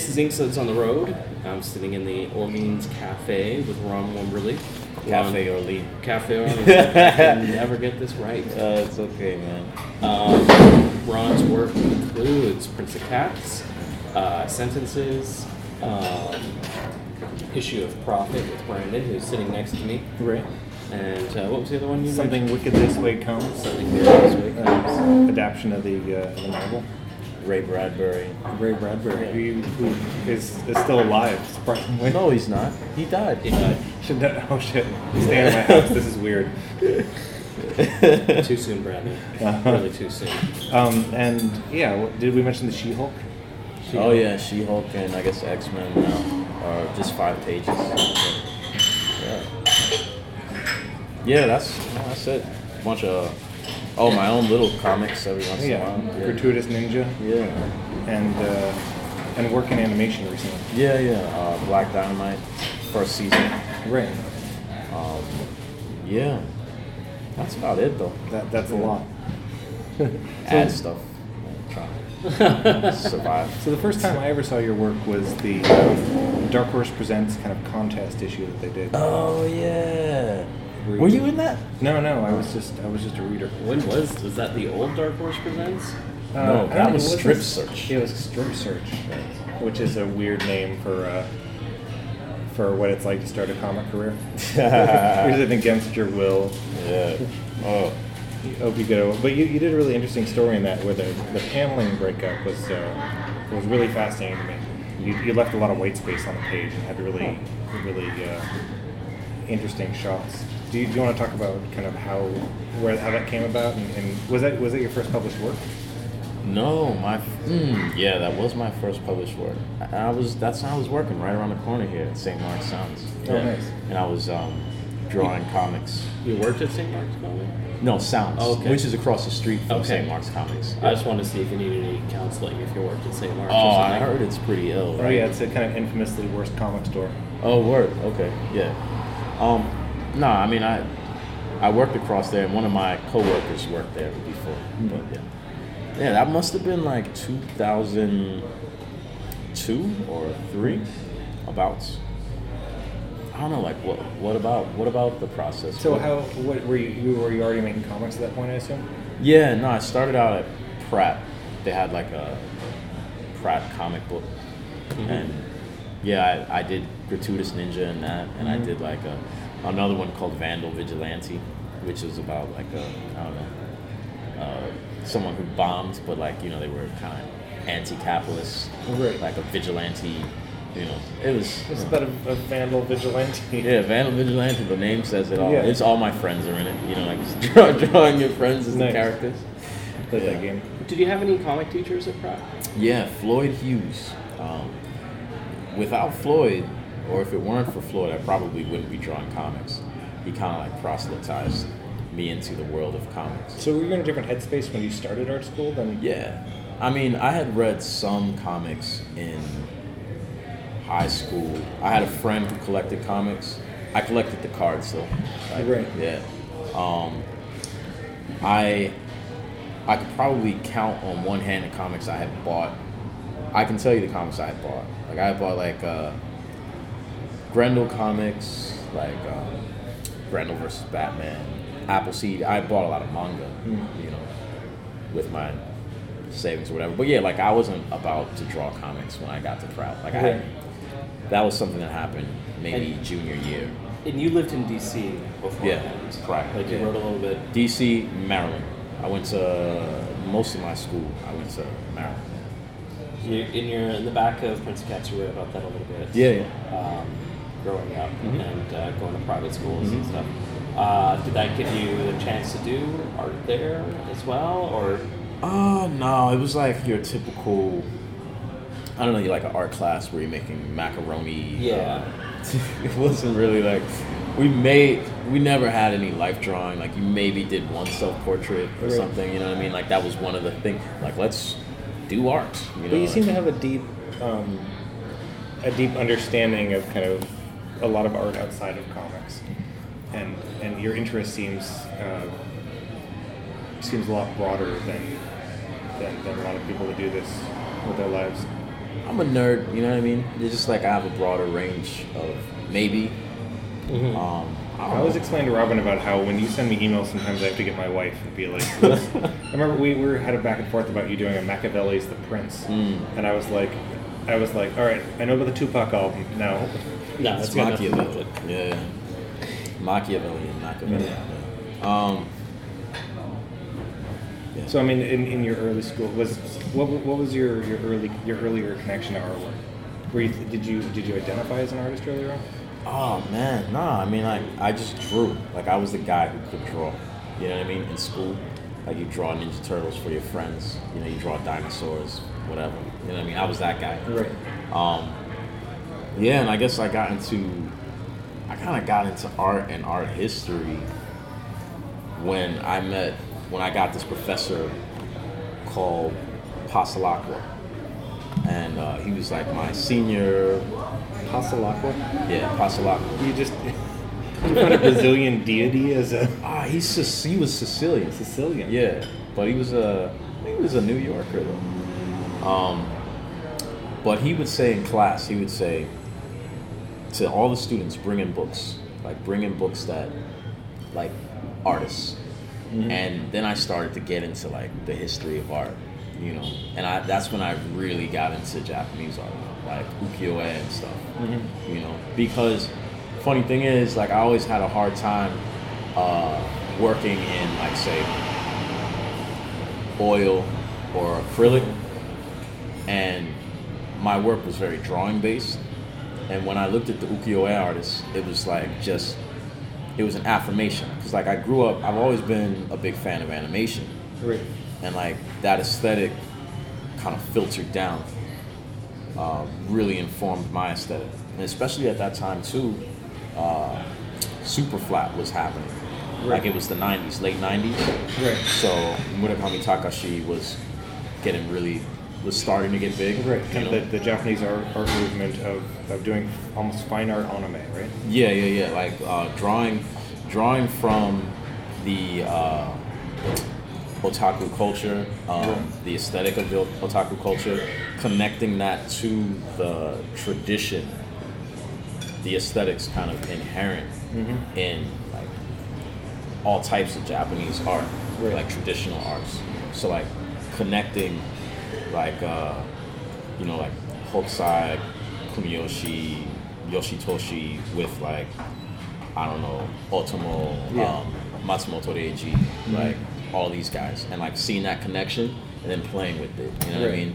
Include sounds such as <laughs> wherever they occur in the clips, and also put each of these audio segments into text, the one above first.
This is Inkstuds on the Road. I'm sitting in the Orleans Cafe with Ron Wimberly. Cafe Orleans. Cafe Orleans. <laughs> I can never get this right. Uh, it's okay, man. Um, Ron's work includes Prince of Cats, uh, Sentences, um, issue of Prophet with Brandon, who's sitting next to me. Right. And uh, what was the other one you Something mentioned? Wicked This Way Comes. Something Weird this week. Um, adaptation of the, uh, the novel. Ray Bradbury. Ray Bradbury, who, who is, is still alive, surprisingly. No, he's not. He died. He died Should know, <laughs> oh shit. Stay in my house. This is weird. <laughs> too soon, Brandon. Uh-huh. Really too soon. Um, and yeah, what- did we mention the She-Hulk? Oh yeah, She-Hulk and I guess X-Men now are just five pages. Yeah. Yeah, that's that's it. Bunch of oh my own little comics every once in a Yeah, while. Yeah. Gratuitous Ninja, Yeah. and uh, and work in animation recently. Yeah, yeah. Uh, Black Dynamite, first season. Right. Um, yeah. That's about it though. That that's a lot. <laughs> Add stuff. <laughs> Survive. So the first time I ever saw your work was the um, Dark Horse Presents kind of contest issue that they did. Oh yeah. Were you in that? No, no, I was just I was just a reader. When was was that the old Dark Horse Presents? Uh, No, that was Strip wasn't- Search. It was Strip Search, which is a weird name for uh, for what it's like to start a comic career. <laughs> Usually against your will. Yeah. Oh. Hope you get a, but you, you did a really interesting story in that where the, the paneling breakup was uh, was really fascinating to me. You, you left a lot of white space on the page and had really really uh, interesting shots. Do you, do you want to talk about kind of how where how that came about and, and was that was that your first published work? No, my mm, yeah, that was my first published work. I, I was that's how I was working right around the corner here at St. Mark's Sounds. Oh, nice. And I was um, drawing comics. You worked at St. Mark's Comic? No, Sounds, Oh, okay. which is across the street from Okay. St. Mark's Comics. I just wanted to see if you needed any counseling if you worked at St. Mark's. Oh, or I heard it's pretty ill. Oh yeah, it's a kind of infamously worst comic store. Oh, word. Okay, yeah. Um, no, I mean I, I worked across there, and one of my coworkers worked there before. But hmm. yeah, yeah, that must have been like 2002 or three, about. I don't know, like what? What about? What about the process? So What- how what were you, you were you already making comics at that point? I assume. Yeah, no, I started out at Pratt. They had like a Pratt comic book, mm-hmm. and yeah, I, I did gratuitous ninja and that, and I mm-hmm. did like a another one called Vandal Vigilante, which was about like a I don't know, uh, someone who bombed, but like you know they were kind of anti-capitalist, Right. like a vigilante. You know, it was. It's about a, a vandal vigilante. <laughs> yeah, Vandal Vigilante. The name says it all. Yeah. It's all my friends are in it. You know, like <laughs> draw, drawing your friends as Nice. the characters. Played Yeah. that game. Did you have any comic teachers at Pratt? Yeah, Floyd Hughes. Um, without Floyd, or if it weren't for Floyd, I probably wouldn't be drawing comics. He kind of like proselytized me into the world of comics. So were you in a different headspace when you started art school than? Yeah, I mean, I had read some comics in high school. I had a friend who collected comics. I collected the cards though. Like, Right. Yeah. Um, I I could probably count on one hand the comics I had bought. I can tell you the comics I had bought. Like I bought like uh, Grendel comics, like um, Grendel versus Batman, Appleseed. I bought a lot of manga, you know, with my savings or whatever. But yeah, like I wasn't about to draw comics when I got to Pratt. Like I had, that was something that happened maybe And- junior year. And you lived in D.C. before. Yeah, that. right, Like you wrote a little bit. DC, Maryland. I went to most of my school. I went to Maryland. You, in your in the back of Prince of Cats, you wrote about that a little bit. Yeah, Um, growing up Mhm. and uh, going to private schools and Mhm. stuff. Uh, did that give you the chance to do art there as well, or Oh no, it was like your typical. I don't know, you like an art class where you're making macaroni. Yeah. uh, <laughs> it wasn't really like we made. We never had any life drawing. Like you maybe did one self portrait or Right. something. You know what I mean? Like that was one of the things. Like let's do art. You know. But you seem to have a deep, um, a deep understanding of kind of a lot of art outside of comics, and and your interest seems uh, seems a lot broader than, than than a lot of people who do this with their lives. I'm a nerd. You know what I mean? It's just like I have a broader range of maybe. Mhm. Um, I I always explain to Robin about how when you send me emails, sometimes I have to get my wife and be like, <laughs> I remember we, we were had a back and forth about you doing a Machiavelli's The Prince, Mm. and I was like, I was like, all right, I know about the Tupac album now. No, It's it's got nothing to do with Machiavelli. it. Yeah. Machiavellian, Machiavelli. Yeah. Um, yeah. So I mean, in, in your early school, was what, what was your, your early your earlier connection to artwork? Were you, did you did you identify as an artist earlier on? Oh man, nah. I mean, like I just drew. Like I was the guy who could draw. You know what I mean? In school, like you draw Ninja Turtles for your friends. You know, you draw dinosaurs, whatever. You know what I mean? I was that guy. Right. Um, yeah, and I guess I got into, I kind of got into art and art history when I met, when I got this professor called Pasalacqua. And uh, he was like my senior, Pasalacqua. yeah, Pasalacqua. You just <laughs> a Brazilian deity as a Ah, he's Sic- he was Sicilian. Sicilian. Yeah, but he was a he was a New Yorker though. Um, but he would say in class, he would say to all the students, bring in books, like bring in books that like artists. Mm-hmm. And then I started to get into like the history of art, you know, and I that's when I really got into Japanese art, like ukiyo-e and stuff, mm-hmm. you know, because funny thing is, like I always had a hard time uh, working in like say oil or acrylic, mm-hmm. and my work was very drawing based. And when I looked at the ukiyo-e artists, it was like just it was an affirmation because like I grew up, I've always been a big fan of animation, Right. and like that aesthetic kind of filtered down, uh, really informed my aesthetic, and especially at that time too, uh, super flat was happening. Like it was the '90s, late '90s. Right. So Murakami Takashi was getting really was starting to get big. Right. Kind of the, the Japanese art, art movement of, of doing almost fine art anime, right? Yeah, yeah, yeah. Like uh, drawing, drawing from the uh, otaku culture, um, the aesthetic of the otaku culture, connecting that to the tradition, the aesthetics kind of inherent in like all types of Japanese art, Right. like traditional arts. So like connecting, like uh, you know, like Hokusai, Kuniyoshi, Yoshitoshi with like I don't know, Otomo, Yeah. um, Matsumoto Leiji, like all these guys, and like seeing that connection and then playing with it. You know what I mean?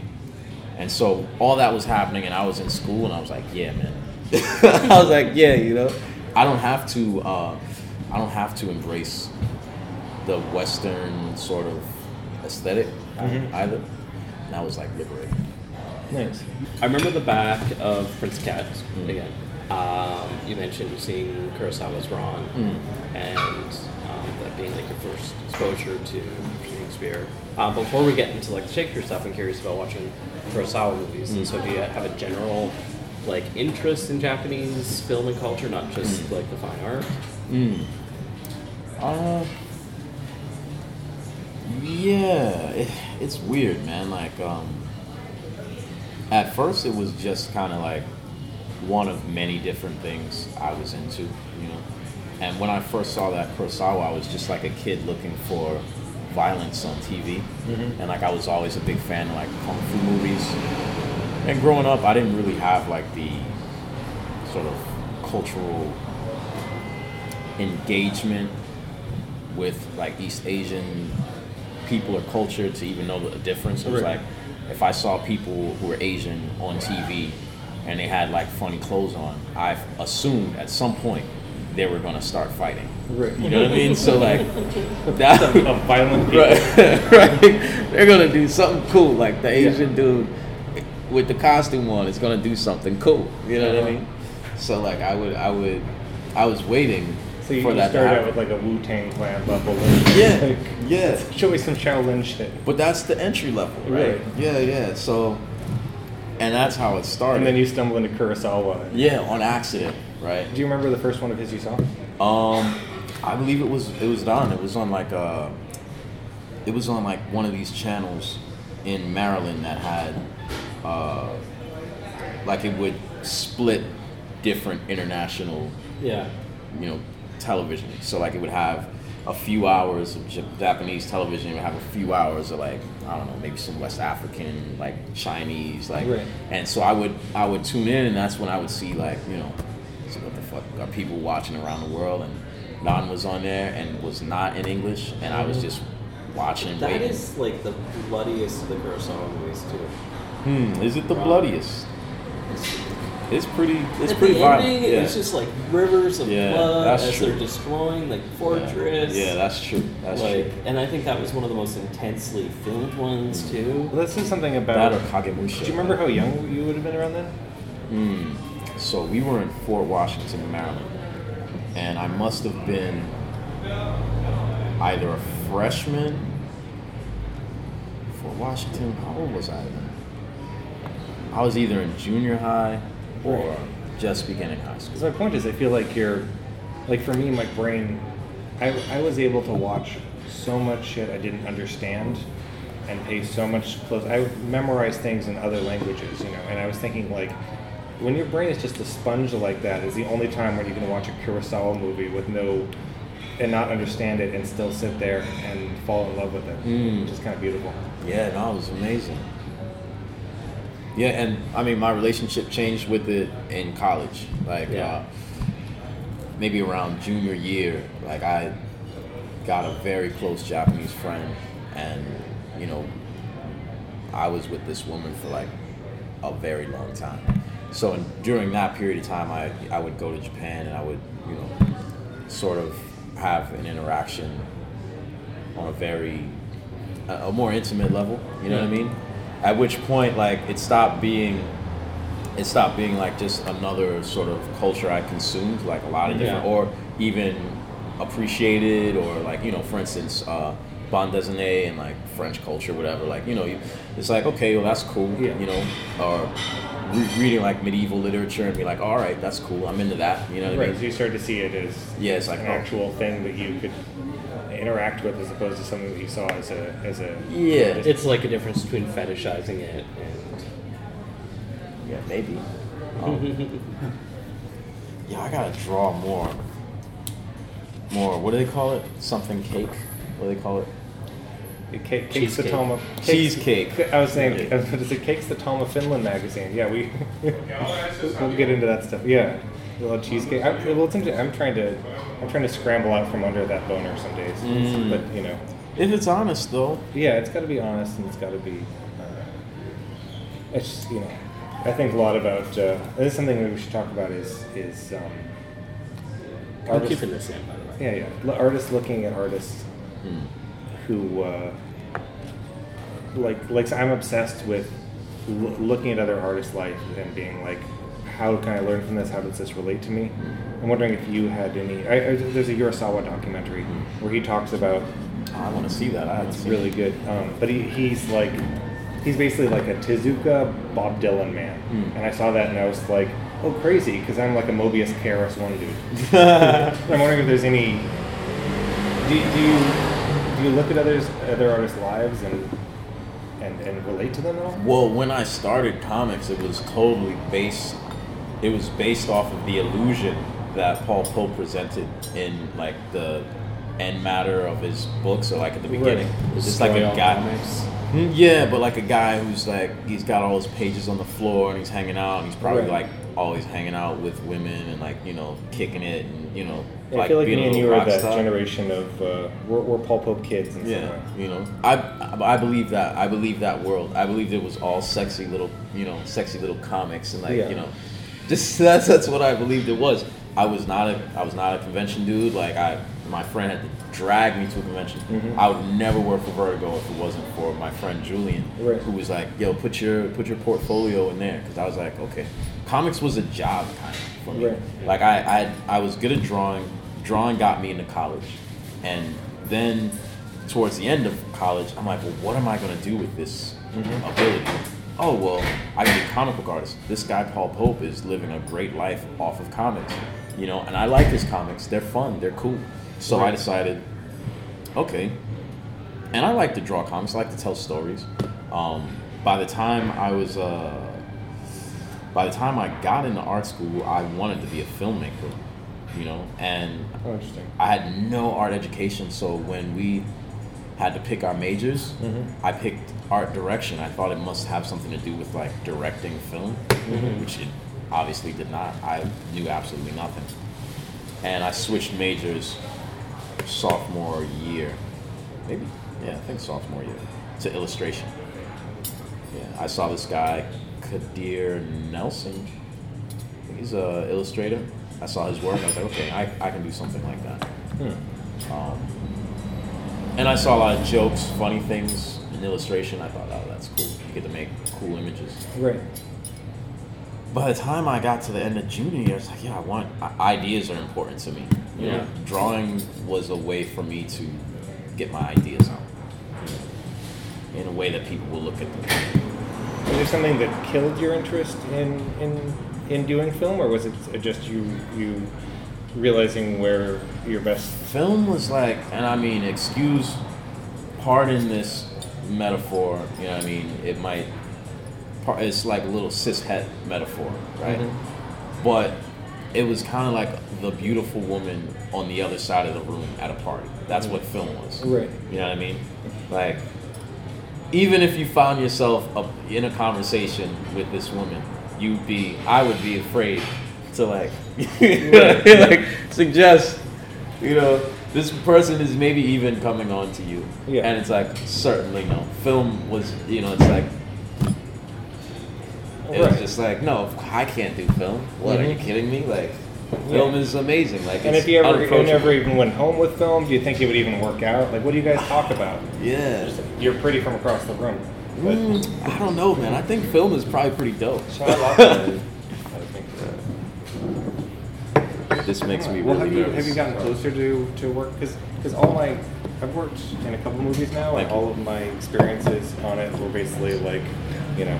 And so all that was happening, and I was in school, and I was like, yeah, man. <laughs> I was like, yeah, you know, I don't have to, uh, I don't have to embrace the Western sort of aesthetic Mhm. either. And I was like liberating. Nice. I remember the back of Prince Cat Mm. again. Um, you mentioned seen Kurosawa's Ran, Mm. and um, that being like your first exposure to Shakespeare. Um, before we get into like the Shakespeare stuff, I'm curious about watching Kurosawa movies. Mm. And so, do you have a general like interest in Japanese film and culture, not just Mm. like the fine art? Mm. Uh, yeah, it, it's weird, man. Like, um, at first it was just kind of like one of many different things I was into, you know. And when I first saw that Kurosawa, I was just like a kid looking for violence on TV, and like I was always a big fan of like kung fu movies. And growing up, I didn't really have like the sort of cultural engagement with like East Asian people or culture to even know the difference. It was Right. like if I saw people who were Asian on TV and they had like funny clothes on, I assumed at some point they were gonna start fighting. Right. You know what I mean? So like <laughs> that A violent <laughs> right, <laughs> right. They're gonna do something cool, like the Asian dude with the costume on is gonna do something cool. You know what I uh-huh. mean? So like I would, I would, I was waiting So you, for you that to started out with like a Wu Tang Clan level. and, Yeah, like, yeah. Show me some Shaolin shit. But that's the entry level, right? Right. Yeah, yeah. So, and that's how it started. And then you stumble into Kurosawa. yeah, on accident, right? Do you remember the first one of his you saw? Um, I believe it was it was done. It was on like uh it was on like one of these channels in Maryland that had uh like it would split different international Yeah. you know, television. So like it would have a few hours of Japanese television. It would have a few hours of like I don't know, maybe some West African, like Chinese, like. Right. And so I would I would tune in, and that's when I would see like you know, so what the fuck are people watching around the world? And Ran was on there and was not in English, and I was just watching. That waiting. is like the bloodiest of the Kurosawa movies too. Hmm, is it the bloodiest? It's pretty. It's At pretty the violent. ending, yeah. it's just like rivers of Yeah, blood that's as true. they're destroying like fortress. Yeah, that's true. That's like, true. and I think that was one of the most intensely filmed ones too. Well, let's say something about. or Kagemusha. Do you remember how young you would have been around then? Mm. So we were in Fort Washington, Maryland, and I must have been either a freshman. Fort Washington, how old was I then? I was either in junior high or just beginning high school. So my point is, I feel like you're, like for me, my brain, I, I was able to watch so much shit I didn't understand and pay so much close. I memorized things in other languages, you know, and I was thinking like, when your brain is just a sponge like that, is the only time when you can watch a Kurosawa movie with no, and not understand it and still sit there and fall in love with it, Mm. which is kind of beautiful. Yeah, no, it was amazing. Yeah, and I mean, my relationship changed with it in college. Like, Yeah. uh, maybe around junior year, like I got a very close Japanese friend, and you know, I was with this woman for like a very long time. So in, during that period of time, I I would go to Japan and I would you know sort of have an interaction on a very a, a more intimate level. You know what I mean? At which point, like it stopped being it stopped being like just another sort of culture I consumed, like a lot of different, Yeah. or even appreciated, or like you know, for instance, uh, bande dessinée and like French culture, whatever. Like you know, you, it's like okay, well that's cool, Yeah. you know, or re- reading like medieval literature and be like, all right, that's cool, I'm into that. You know what I Right, mean? so you start to see it as Yeah, it's like an oh, actual thing that you could interact with as opposed to something that you saw as a as a Yeah. It's like a difference between fetishizing it and Yeah, maybe. Um, <laughs> yeah, I gotta draw more. More. What do they call it? Something cake. What do they call it? It cake, cakes the Cheesecake. Toma Cheesecake. I was saying, Yeah. it's a cakes the Tom of Finland magazine. Yeah, we <laughs> we'll get into that stuff. Yeah, love cheesecake. I, well, it's, I'm trying to I'm trying to scramble out from under that boner some days, Mm. but you know, If it's honest, though. yeah, it's got to be honest and it's got to be. Uh, it's just, you know, I think a lot about. Uh, this is something that we should talk about is is. Um, artists- keeping this in by the way. Yeah, yeah. Artists looking at artists Hmm. who, uh, like, like I'm obsessed with l- looking at other artists' life and being like, how can I learn from this? How does this relate to me? I'm wondering if you had any. I, I, there's a Urasawa documentary where he talks about. I want to see that. I It's really good. Um, but he, he's like, he's basically like a Tezuka Bob Dylan man. Hmm. And I saw that and I was like, oh, crazy, because I'm like a Mobius KRS One dude. <laughs> <laughs> I'm wondering if there's any. Do, do you do you look at others other artists' lives and and, and relate to them at all? Well, when I started comics, it was totally based. It was based off of the illusion that Paul Pope presented in like the end matter of his books, or like at the Right. beginning. It's just like a guy. comics. Mm, Yeah, but like a guy who's like he's got all his pages on the floor and he's hanging out and he's probably Right. like always hanging out with women and like you know kicking it and you know Yeah, like I feel like being me and you are that star. generation of uh, we're, we're Paul Pope kids some Yeah, you know, I I believe that. I believe that world. I believe it was all sexy little, you know, sexy little comics and like Yeah. you know, just that's that's what I believed it was. I was not a I was not a convention dude. Like I, my friend had to drag me to a convention. Mhm. I would never work for Vertigo if it wasn't for my friend Julian, Right. who was like, "Yo, put your put your portfolio in there," because I was like, "Okay." Comics was a job kind of for me. Right. Like I, I I was good at drawing. Drawing got me into college, and then towards the end of college, I'm like, well, what am I gonna do with this Mhm. ability? Oh well, I can be a comic book artist. This guy Paul Pope is living a great life off of comics, you know, and I like his comics. They're fun. They're cool. So I decided, okay. And I like to draw comics. I like to tell stories. Um, by the time I was uh, by the time I got into art school, I wanted to be a filmmaker, you know, and Oh, interesting. I had no art education, so when we had to pick our majors, Mhm. I picked art direction. I thought it must have something to do with like directing film, Mhm. which it obviously did not. I knew absolutely nothing. And I switched majors sophomore year, maybe, yeah, I think sophomore year, to illustration. Yeah, I saw this guy, Kadir Nelson. He's a illustrator. I saw his work. I was like, okay, I, I can do something like that. Hmm. Um, and I saw a lot of jokes, funny things in illustration. I thought, oh, that's cool. You get to make cool images. Right. By the time I got to the end of junior year, I was like, yeah, I want ideas are important to me. You know, Yeah. drawing was a way for me to get my ideas out in a way that people will look at them. Was there something that killed your interest in in in doing film, or was it just you you realizing where your best? film was like, and I mean, excuse, pardon this metaphor. You know, what I mean, it might. par- It's like a little cis het metaphor, right? Mhm. But it was kind of like the beautiful woman on the other side of the room at a party. That's what film was. Right. You know what I mean? Like, even if you found yourself in a conversation with this woman, you'd be, I would be afraid to like, <laughs> like suggest, you know, this person is maybe even coming on to you. Yeah. And it's like, certainly no. Film was, you know, it's like, it was just like, no, I can't do film. What, are you Mhm. kidding me? Like, Yeah. film is amazing. Like, And if you ever you never even went home with film, do you think it would even work out? Like, what do you guys talk about? Yeah. You're pretty from across the room. Mm, I don't know, man. I think film is probably pretty dope. <laughs> This makes me well, really have you nervous. have you gotten closer to, to work? Because all my I've worked in a couple movies now, Thank and you. all of my experiences on it were basically like, you know,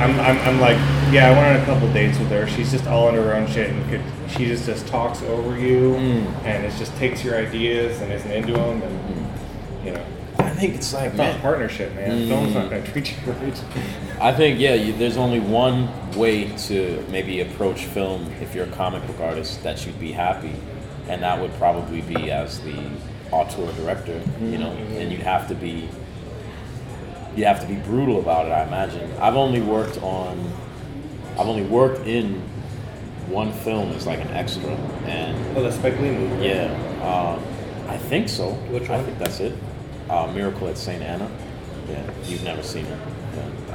I'm, I'm, I'm like, yeah, I went on a couple dates with her. She's just all on her own shit, and could, she just just talks over you, Mm. and it just takes your ideas and isn't into them, and you know, I think it's like, it's not a man, partnership, man. Mm. Film's not going to treat you <laughs> right. I think yeah. You, there's only one way to maybe approach film if you're a comic book artist that you'd be happy, and that would probably be as the auteur director. You know, and you'd have to be. You have to be brutal about it. I imagine. I've only worked on. I've only worked in one film as like an extra, and Oh, the Spike Lee movie. Yeah, um, I think so. Which one? I think that's it. Uh, Miracle at St. Anna. Yeah, you've never seen it.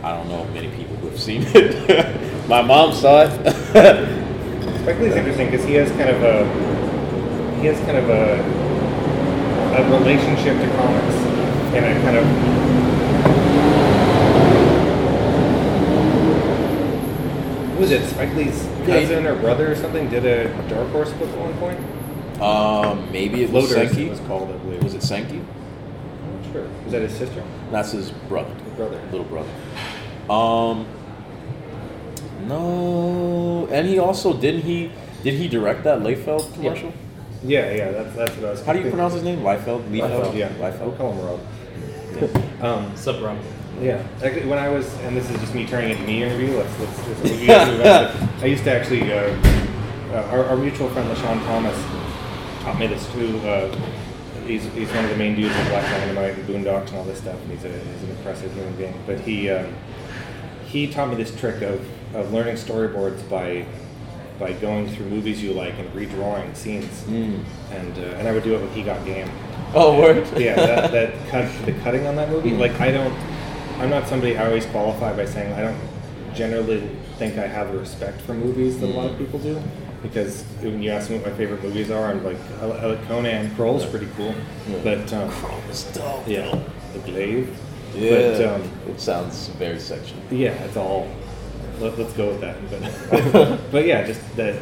Yeah. I don't know many people who have seen it. <laughs> My mom saw it. <laughs> Spike Lee's interesting because he has kind of a he has kind of a a relationship to comics and a kind of was it Spike Lee's Yeah, cousin or brother or something did a Dark Horse book at one point? um, maybe it was Floaters it was called, I believe. Was it Cinqué? I'm not sure. Was that his sister? That's his brother, His brother. little brother. Um, no, and he also didn't he did he direct that Liefeld commercial? Yeah, yeah, that's that's what I was. How do you pronounce his name? Liefeld. Liefeld, yeah. I'll Liefeld. call him Rob. <laughs> Um, Sup, Rob? Yeah, actually, when I was, and this is just me turning into me interview. Let's let's. let's we can do that. <laughs> I used to actually, uh, uh, our, our mutual friend LeSean Thomas taught me this too. Uh, he's, he's one of the main dudes in Black Dynamite and Boondocks and all this stuff, and he's a he's an impressive human being. But he um, he taught me this trick of, of learning storyboards by by going through movies you like and redrawing scenes, Mm. and uh, and I would do it with He Got Game Oh, word. yeah, that, <laughs> that cut, the cutting on that movie. Like, I don't, I'm not somebody. I always qualify by saying I don't generally think I have a respect for movies that a lot of people do. Because when you ask me what my favorite movies are, I'm like, I, li- I like Conan. Krull's pretty cool, but um, It's dope. yeah, The Glaive. Yeah. But um, it sounds very sexual. yeah, it's all. Let, let's go with that. But <laughs> but yeah, just the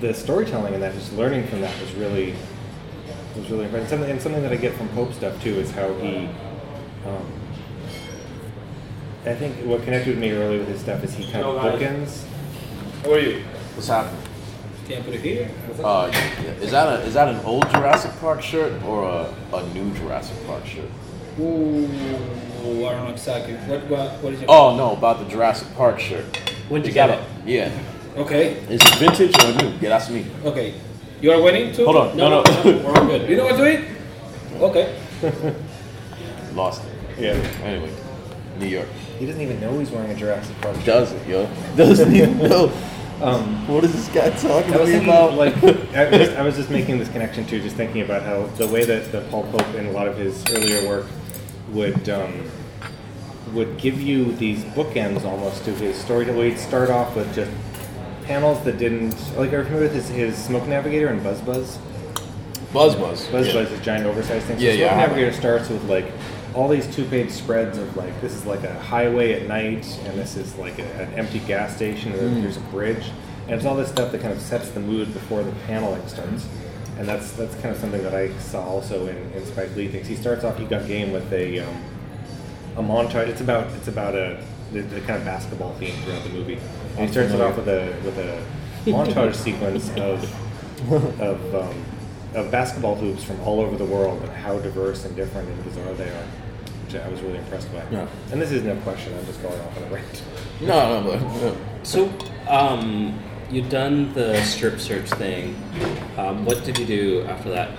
the storytelling and that, just learning from that was really was really important. Something and something that I get from Pope stuff too is how he. Um, I think what connected with me early with his stuff is he kind of Hello, guys. bookends. How are you? What's happening? Can't put it here. Uh, yeah. is that a is that an old Jurassic Park shirt or a, a new Jurassic Park shirt? Ooh, Oh, I don't know exactly. What what, what is it? Oh no, about the Jurassic Park shirt. When'd you Is get that it? Yeah. Okay, Is it vintage or new? Yeah, that's me. okay. You are winning too? Hold on. No, no. <laughs> we're all good. You know what to eat? Okay. <laughs> Lost it. Yeah. Anyway, New York. He doesn't even know he's wearing a Jurassic Park. shirt. Does it, yo? <laughs> Doesn't even know. Um, What is this guy talking I was thinking, about? like, I was, just, I was just making this connection too, just thinking about how the way that, that Paul Pope in a lot of his earlier work would um, would give you these bookends almost to his story. He'd start off with just panels that didn't, like I remember with his, his Smoke Navigator and Buzz Buzz. Buzz Buzz. Buzz yeah. Buzz is giant oversized thing. So Yeah, yeah, Smoke have Navigator starts with like all these two-page spreads of like this is like a highway at night, and this is like a, an empty gas station, and then there's a bridge, and it's all this stuff that kind of sets the mood before the paneling starts. And that's that's kind of something that I saw also in, in Spike Lee things. He starts off, he got game with a um, a montage. It's about it's about a the, the kind of basketball theme throughout the movie. And he starts it off with a with a <laughs> montage sequence of of um, of basketball hoops from all over the world and how diverse and different and bizarre they are, which I was really impressed by. Yeah. And this is no question. I'm just going off on a rant. No, no, no. So, um, you've done the strip search thing. Um, what did you do after that?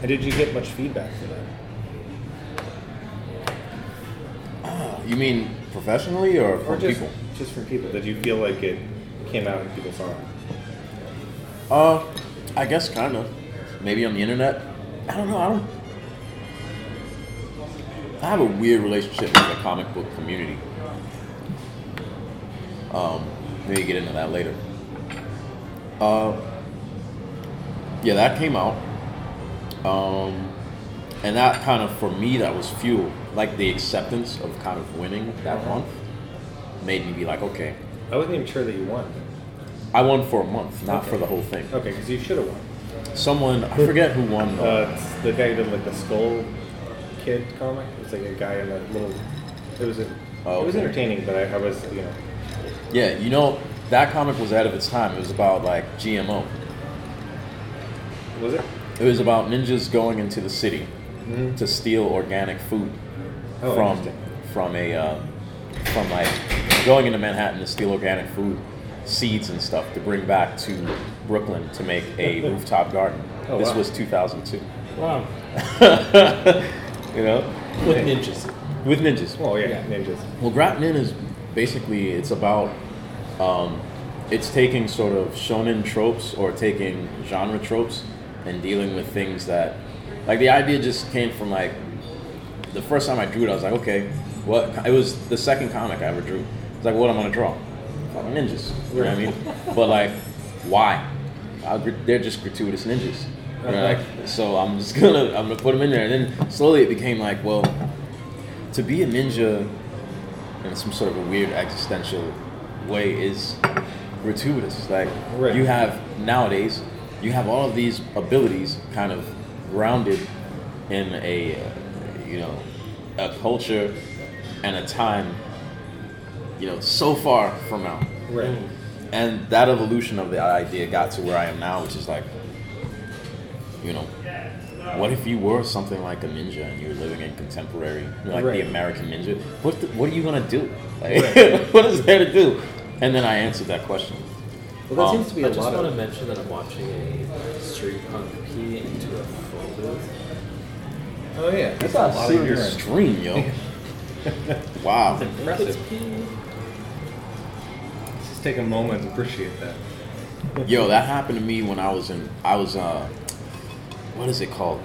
And did you get much feedback for that? no. You mean professionally or Or just people? just from people? Did you feel like it came out and people saw it? Uh, I guess kind of. Maybe on the internet. I don't know. I don't. I have a weird relationship with the comic book community. Um, maybe get into that later. Uh, yeah, that came out. Um, and that kind of, for me, that was fuel. Like the acceptance of kind of winning that month made me be like, okay, I wasn't even sure that you won. I won for a month, not Okay. for the whole thing. Okay, because you should have won. Someone, I forget who won. though. Uh, the guy who did like the Skull Kid comic. It's like a guy in a little. It was a, Oh, It was entertaining, but I, I was you know. Yeah, you know, that comic was ahead of its time. It was about like GMO. Was it? It was about ninjas going into the city Mhm. to steal organic food Oh, from from a uh, from like going into Manhattan to steal organic food, seeds and stuff to bring back to Brooklyn to make a <laughs> rooftop garden. Oh, this wow. was 2002. Wow. <laughs> you know, With ninjas. with ninjas. Oh yeah, Yeah. ninjas. Well, Grat Nin is basically it's about um, it's taking sort of shonen tropes or taking genre tropes and dealing with things that like the idea just came from like the first time I drew it, I was like, okay, what? It was the second comic I ever drew. It's like, what I'm gonna draw? Fucking ninjas. You know what I mean? <laughs> but like, why? I'll they're just gratuitous ninjas. You know, like, so I'm just <laughs> gonna I'm gonna put them in there, and then slowly it became like, well, to be a ninja in some sort of a weird existential way is gratuitous. Like Right. you have nowadays, you have all of these abilities kind of grounded in a uh, you know a culture and a time you know so far from now. Right. And that evolution of the idea got to where I am now, which is like, you know, what if you were something like a ninja and you were living in contemporary, like Right. the American ninja? What the, what are you gonna do? Like, Right. <laughs> what is there to do? And then I answered that question. Well, that Um, seems to be I a just lot want to mention that I'm watching a street punk pee into a phone booth. Oh yeah, That's a a lot of serious urine. stream, yo. <laughs> wow. That's Impressive. Let's Just take a moment to appreciate that. Yo, that happened to me when I was in. I was uh, what is it called?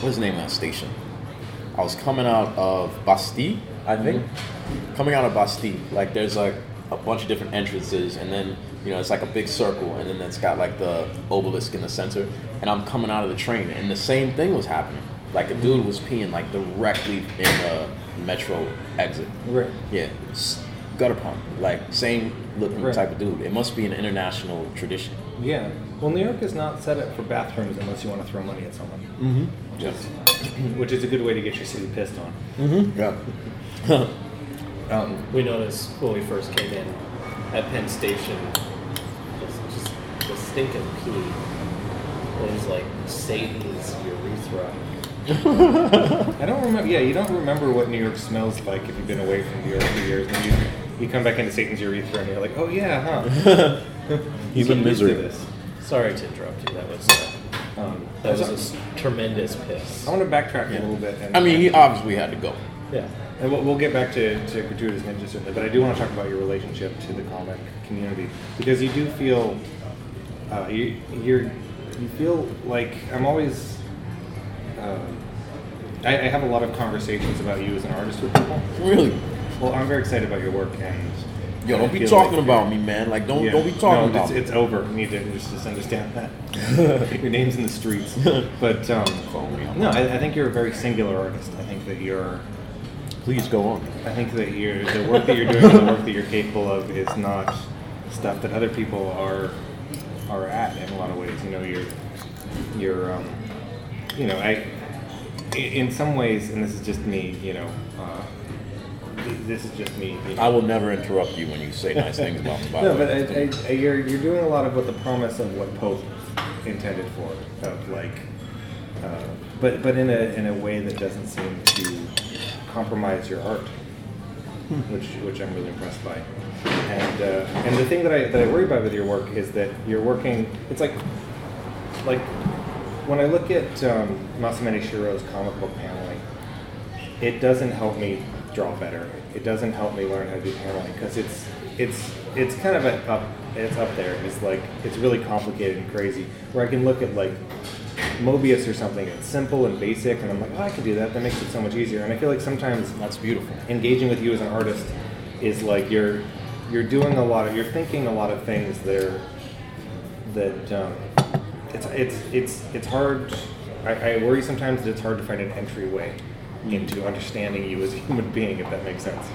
What is the name of that station? I was coming out of Bastille, I think. Coming out of Bastille, like there's like a bunch of different entrances, and then you know it's like a big circle, and then it's got like the obelisk in the center. And I'm coming out of the train, and the same thing was happening. Like a dude was peeing like directly in the metro exit. Right. Yeah, gutter pump, like same looking Right. type of dude. It must be an international tradition. Yeah. Well, New York is not set up for bathrooms unless you want to throw money at someone. Mm-hmm. Which is, which is a good way to get your city pissed on. Mm-hmm. Yeah. <laughs> Um, We noticed when we first came in at Penn Station, just, just the stinking pee It was like Satan's urethra. I don't remember. Yeah, you don't remember what New York smells like if you've been away from New York for years, and you you come back into Satan's urethra, and you're like, oh yeah, huh? <laughs> He's You in get used to misery. this. Sorry to interrupt you. That was uh, Um, that was so- a s- tremendous piss. I want to backtrack a little bit. And, I mean, he obviously had to go. Yeah. And we'll, we'll get back to, to Gratuitous Ninja certainly, but I do want to talk about your relationship to the comic community because you do feel uh, you you're you feel like I'm always um, I, I have a lot of conversations about you as an artist with people. Really? Well, I'm very excited about your work and Yo, don't be talking like about me, man. Like, don't Yeah. don't be talking no, about it's, me. it's over. You need to just, just understand that. <laughs> Your name's in the streets. <laughs> But um, no, I, I think you're a very singular artist. I think that you're Please go on. I think that you're, the work that you're doing, and the work that you're capable of, is not stuff that other people are are at in a lot of ways. You know, you're you're um, you know, I in some ways, and this is just me. You know, uh, this is just me. You know. I will never interrupt you when you say nice things about me. No, but. I, I, I, you're you're doing a lot of what the promise of what Pope intended for, of like, uh, but but in a in a way that doesn't seem to compromise your art, which which I'm really impressed by. And uh, and the thing that I that I worry about with your work is that you're working. It's like like when I look at um, Masamune Shiro's comic book paneling, it doesn't help me draw better. It doesn't help me learn how to do paneling because it's it's it's kind of a up it's up there. It's like it's really complicated and crazy. Where I can look at like Mobius or something. It's simple and basic, and I'm like, oh, I can do that. That makes it so much easier. And I feel like sometimes That's beautiful. engaging with you as an artist is like you're you're doing a lot of you're thinking a lot of things there that um, it's it's it's it's hard. I, I worry sometimes that it's hard to find an entryway into understanding you as a human being, if that makes sense.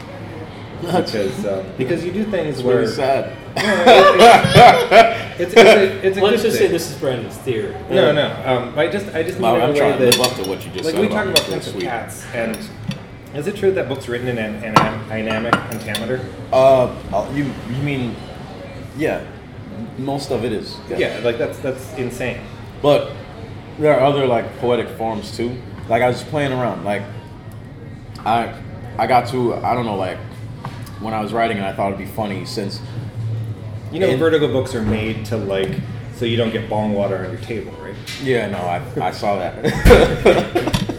Because um, because you do things It's where really sad. <laughs> it's, it's, a, it's a Let's good just say this is Brandon's theory. No, no. Um, I just I just mean Well, in a I'm trying to live up to what you just like said. we talk about It's Prince of. Cats, and is it true that book's written in an, an, an iambic pentameter? Uh, uh, you you mean, yeah, most of it is. Yeah, like that's that's insane. But there are other like poetic forms too. Like I was playing around. Like I I got to I don't know like when I was writing and I thought it'd be funny since You know, In- Vertigo books are made to like so you don't get bong water on your table, right? yeah no I I saw that. <laughs>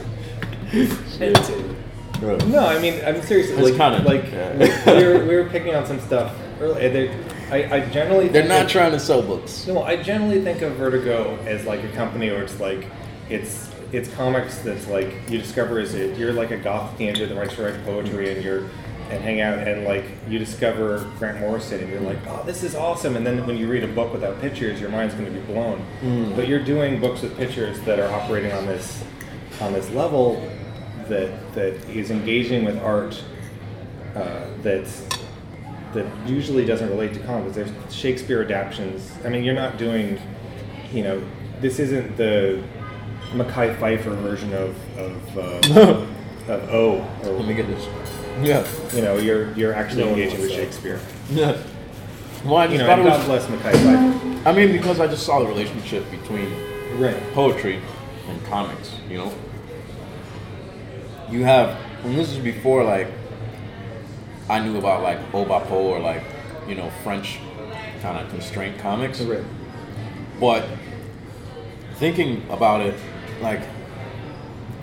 No, I mean I'm serious. It's Like, kinda- like yeah. we, were, we were picking on some stuff earlier. I, I generally They're think not of- trying to sell books. No, I generally think of Vertigo as like a company where it's like it's it's comics that's like you discover is it you're like a goth teenager that writes to write poetry and you're and hang out and like you discover Grant Morrison and you're like oh this is awesome and then when you read a book without pictures your mind's going to be blown but you're doing books with pictures that are operating on this on this level that that is engaging with art uh, that's that usually doesn't relate to comics. There's Shakespeare adaptations. I mean, you're not doing, you know, this isn't the Mekhi Phifer version of of, uh, <laughs> of O. Or, Let me get this. Yeah. You know, you're you're actually No one engaging with wants that. Shakespeare. Yeah. Well, I You just know, thought and it God was. bless Mekhi Phifer. I mean, because I just saw the relationship between Right. poetry and comics. You know, you have, and this is before like I knew about like OuBaPo or like you know French kind of constraint comics. Right. But thinking about it, like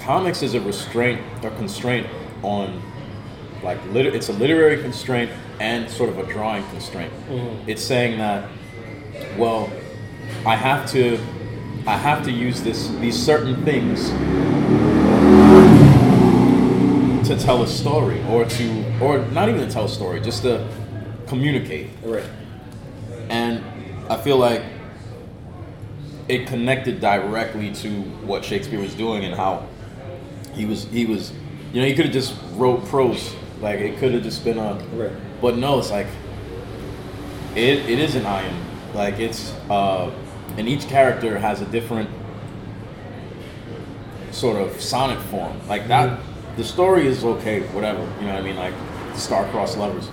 comics is a restraint or constraint on like lit- it's a literary constraint and sort of a drawing constraint. Mm-hmm. It's saying that well, I have to I have to use this these certain things to tell a story or to or not even to tell a story, just to communicate. Right. And I feel like it connected directly to what Shakespeare was doing and how he was he was you know, he could have just wrote prose. Like it could have just been a Right. but no, it's like it it is an iron. Like it's uh and each character has a different sort of sonic form. Like that the story is okay, whatever, you know what I mean? Like star-crossed lovers.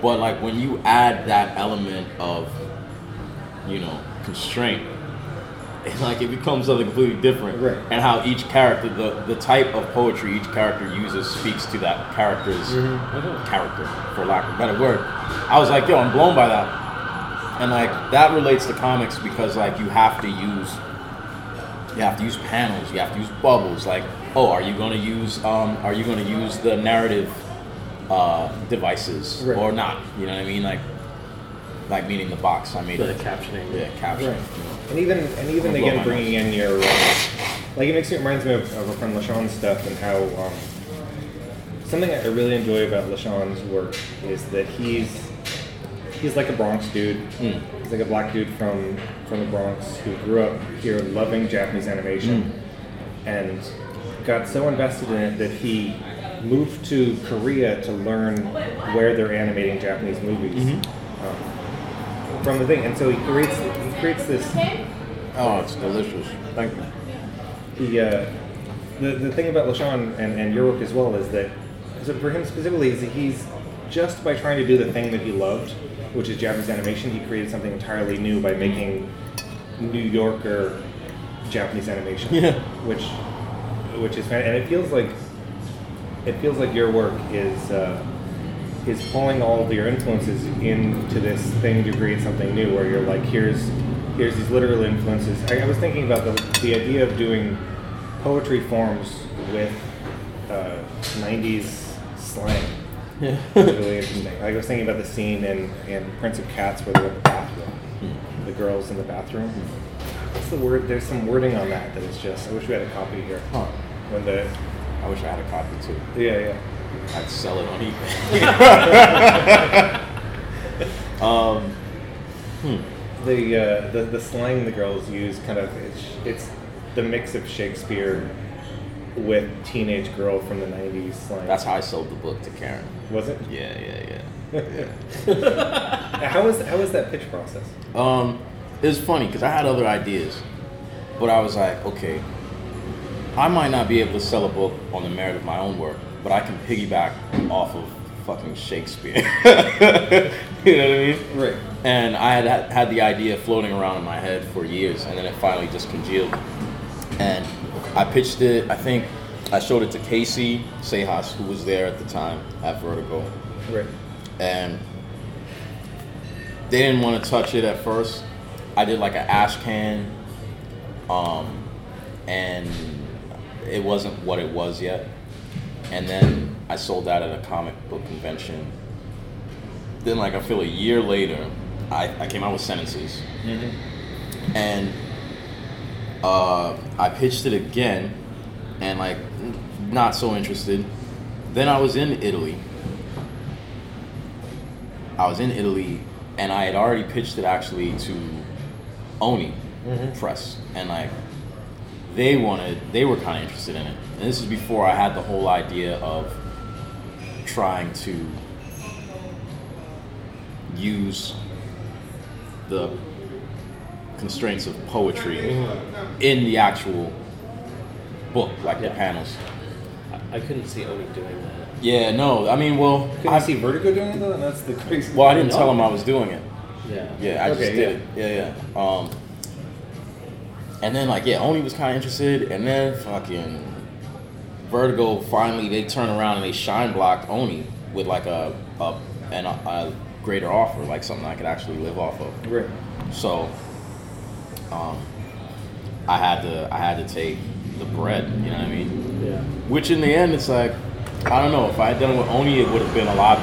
But like when you add that element of, you know, constraint and <laughs> like it becomes something completely different. Right. And how each character, the the type of poetry each character uses, speaks to that character's character, for lack of a better word. I was like, yo, I'm blown by that, and like that relates to comics because like you have to use you have to use panels you have to use bubbles like oh are you going to use um, are you to use the narrative uh, devices Right. or not you know what i mean like like meaning the box i mean The captioning. yeah caption Right. And even and even Blow again bringing in your uh, like it makes me reminds me of, of our friend LeSean's stuff and how um, something I really enjoy about LeSean's work is that he's he's like a Bronx dude. Mm. He's like a black dude from from the Bronx who grew up here loving Japanese animation and got so invested in it that he moved to Korea to learn where they're animating Japanese movies. Um, from the thing, and so he creates he creates this oh it's delicious thank you the uh, the the thing about LeSean and, and your work as well is that so for him specifically is that he's just by trying to do the thing that he loved, which is Japanese animation, he created something entirely new by making New Yorker Japanese animation, Yeah. which which is fan- and it feels like it feels like your work is uh, is pulling all of your influences into this thing to create something new where you're like here's here's these literal influences. I, I was thinking about the, the idea of doing poetry forms with uh, 90s slang. Yeah. Really interesting. I was thinking about the scene in, in Prince of Cats where they're in the bathroom the girls in the bathroom. What's the word? There's some wording on that that is just I wish we had a copy here. Huh. when the i wish i had a copy too. Yeah yeah i'd sell it on ebay <laughs> um hmm. the, uh, the the slang the girls use kind of it's, it's the mix of Shakespeare with teenage girl from the '90s slang. that's how i sold the book to karen was it? yeah yeah yeah <laughs> How was how was that pitch process? Um, it was funny because I had other ideas, but I was like, okay, I might not be able to sell a book on the merit of my own work, but I can piggyback off of fucking Shakespeare. <laughs> you know what I mean? Right. And I had had- the idea floating around in my head for years, and then it finally just congealed. And I pitched it. I think I showed it to Casey Seijas, who was there at the time at Vertigo Right. and they didn't want to touch it at first. I did like an ash can, um, and it wasn't what it was yet. And then I sold that at a comic book convention. Then, like I feel a year later, I, I came out with sentences, and uh, I pitched it again, and like not so interested. Then I was in Italy. I was in Italy, and I had already pitched it actually to Oni Press, and like they wanted, they were kind of interested in it. And this is before I had the whole idea of trying to use the constraints of poetry in the actual book, like the panels. I, I couldn't see Oni doing that. Yeah, no, I mean, well, Couldn't I, see Vertigo doing it though? And that's the crazy. well, I didn't tell him I was doing it. Yeah. Yeah, I just Okay, did it. Yeah, yeah. Um, and then like yeah, Oni was kind of interested, and then fucking Vertigo finally they turn around and they shine block Oni with like a a an, a greater offer, like something I could actually live off of. Right. So, um, I had to I had to take the bread. You know what I mean? Yeah. Which in the end, it's like I don't know. If I had done it with Oni, it would have been a lot,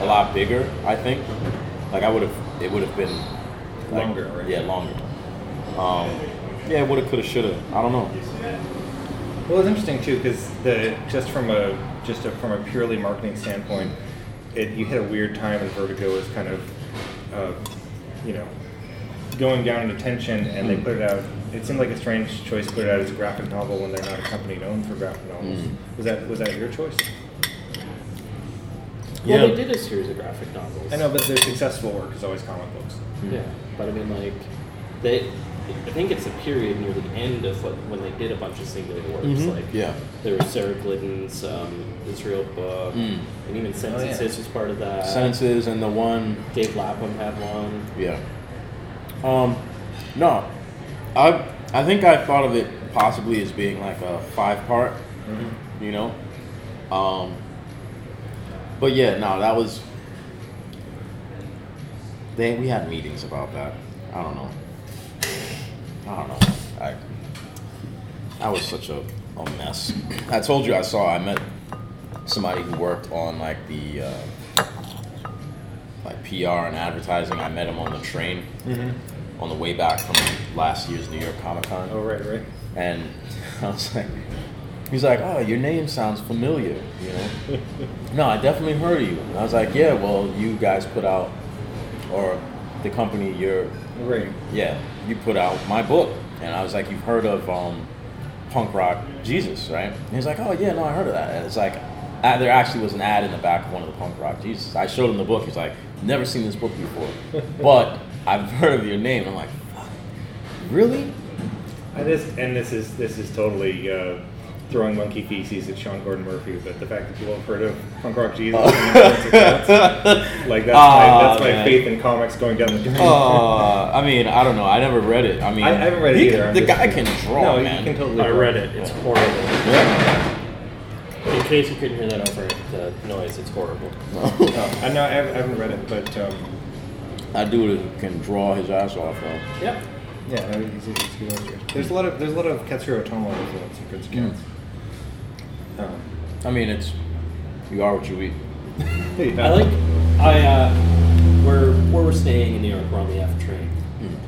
a lot bigger. I think. Like I would have, it would have been like, Longer, right? Yeah, longer. Um, yeah, would have, could have, should have. I don't know. Well, it's interesting too because the just from a just a, from a purely marketing standpoint, it you hit a weird time and Vertigo is kind of, uh, you know, going down in attention, and they put it out. It seemed like a strange choice to put it out as a graphic novel when they're not a company known for graphic novels. Mm. Was that was that your choice? Yeah. Well, Yeah. they did a series of graphic novels. I know, but their successful work is always comic books. Yeah, but I mean, like, they. I think it's a period near the end of like, when they did a bunch of singular works. Mhm. Like, Yeah. there was Sarah Glidden's um, Israel book, Mm. and even Sentences was part of that. Sentences and the one Dave Lapham had one. Yeah. Um, no, I I think I thought of it possibly as being like a five part, you know. Um, but yeah, no, that was. They we had meetings about that. I don't know. I don't know. I that was such a, a mess. I told you I saw. I met somebody who worked on like the uh, like PR and advertising. I met him on the train on the way back from last year's New York Comic Con. Oh, right, right. And <laughs> I was like, he's like, oh, your name sounds familiar, you know? <laughs> no, I definitely heard of you. And I was like, yeah, well, you guys put out, or the company you're, Right. yeah, you put out my book. And I was like, you've heard of um, punk rock Jesus, right? And he's like, oh, yeah, no, I heard of that. And it's like, uh, there actually was an ad in the back of one of the punk rock Jesus. I showed him the book. He's like, never seen this book before, <laughs> but I've heard of your name. I'm like, fuck, really? And this and this is this is totally uh, throwing monkey feces at Sean Gordon Murphy, but the fact that people have heard of punk rock Jesus, and Influence of Cats, like that's Aw, my that's my man. faith in comics going down the drain. Uh, I mean, I don't know. I never read it. I mean, I- I haven't read it either, can- I'm the just- guy can draw, no, man. can totally. I read it. It's horrible. Yeah. In case you couldn't hear that over the noise, it's horrible. <laughs> No, I know I haven't, I haven't read it, but um, that dude can draw his ass off, though. Yep. yeah, no, he's, he's a good. There's a lot of there's a lot of Katsuhiro Otomo influence in Prince of Cats. I mean, it's you are what you eat. yeah. I like. I uh, we're where we're staying in New York. We're on the F train,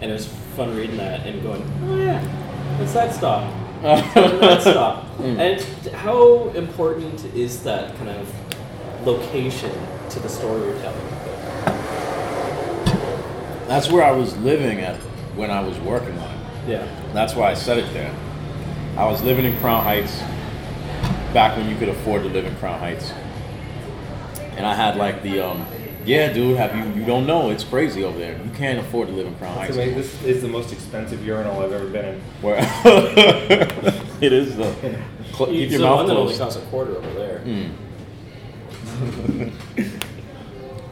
and it was fun reading that and going, oh yeah, it's that stop. <laughs> that stop. And how important is that kind of location to the story you're telling? That's where I was living at when I was working on it. Yeah. That's why I said it there. I was living in Crown Heights back when you could afford to live in Crown Heights, and I had like the um, yeah, dude, have you you don't know? It's crazy over there. You can't afford to live in Crown Heights. So, this is the most expensive urinal I've ever been in. Where <laughs> it is the <laughs> cl- keep It's your the mouth one that only closed. costs a quarter over there.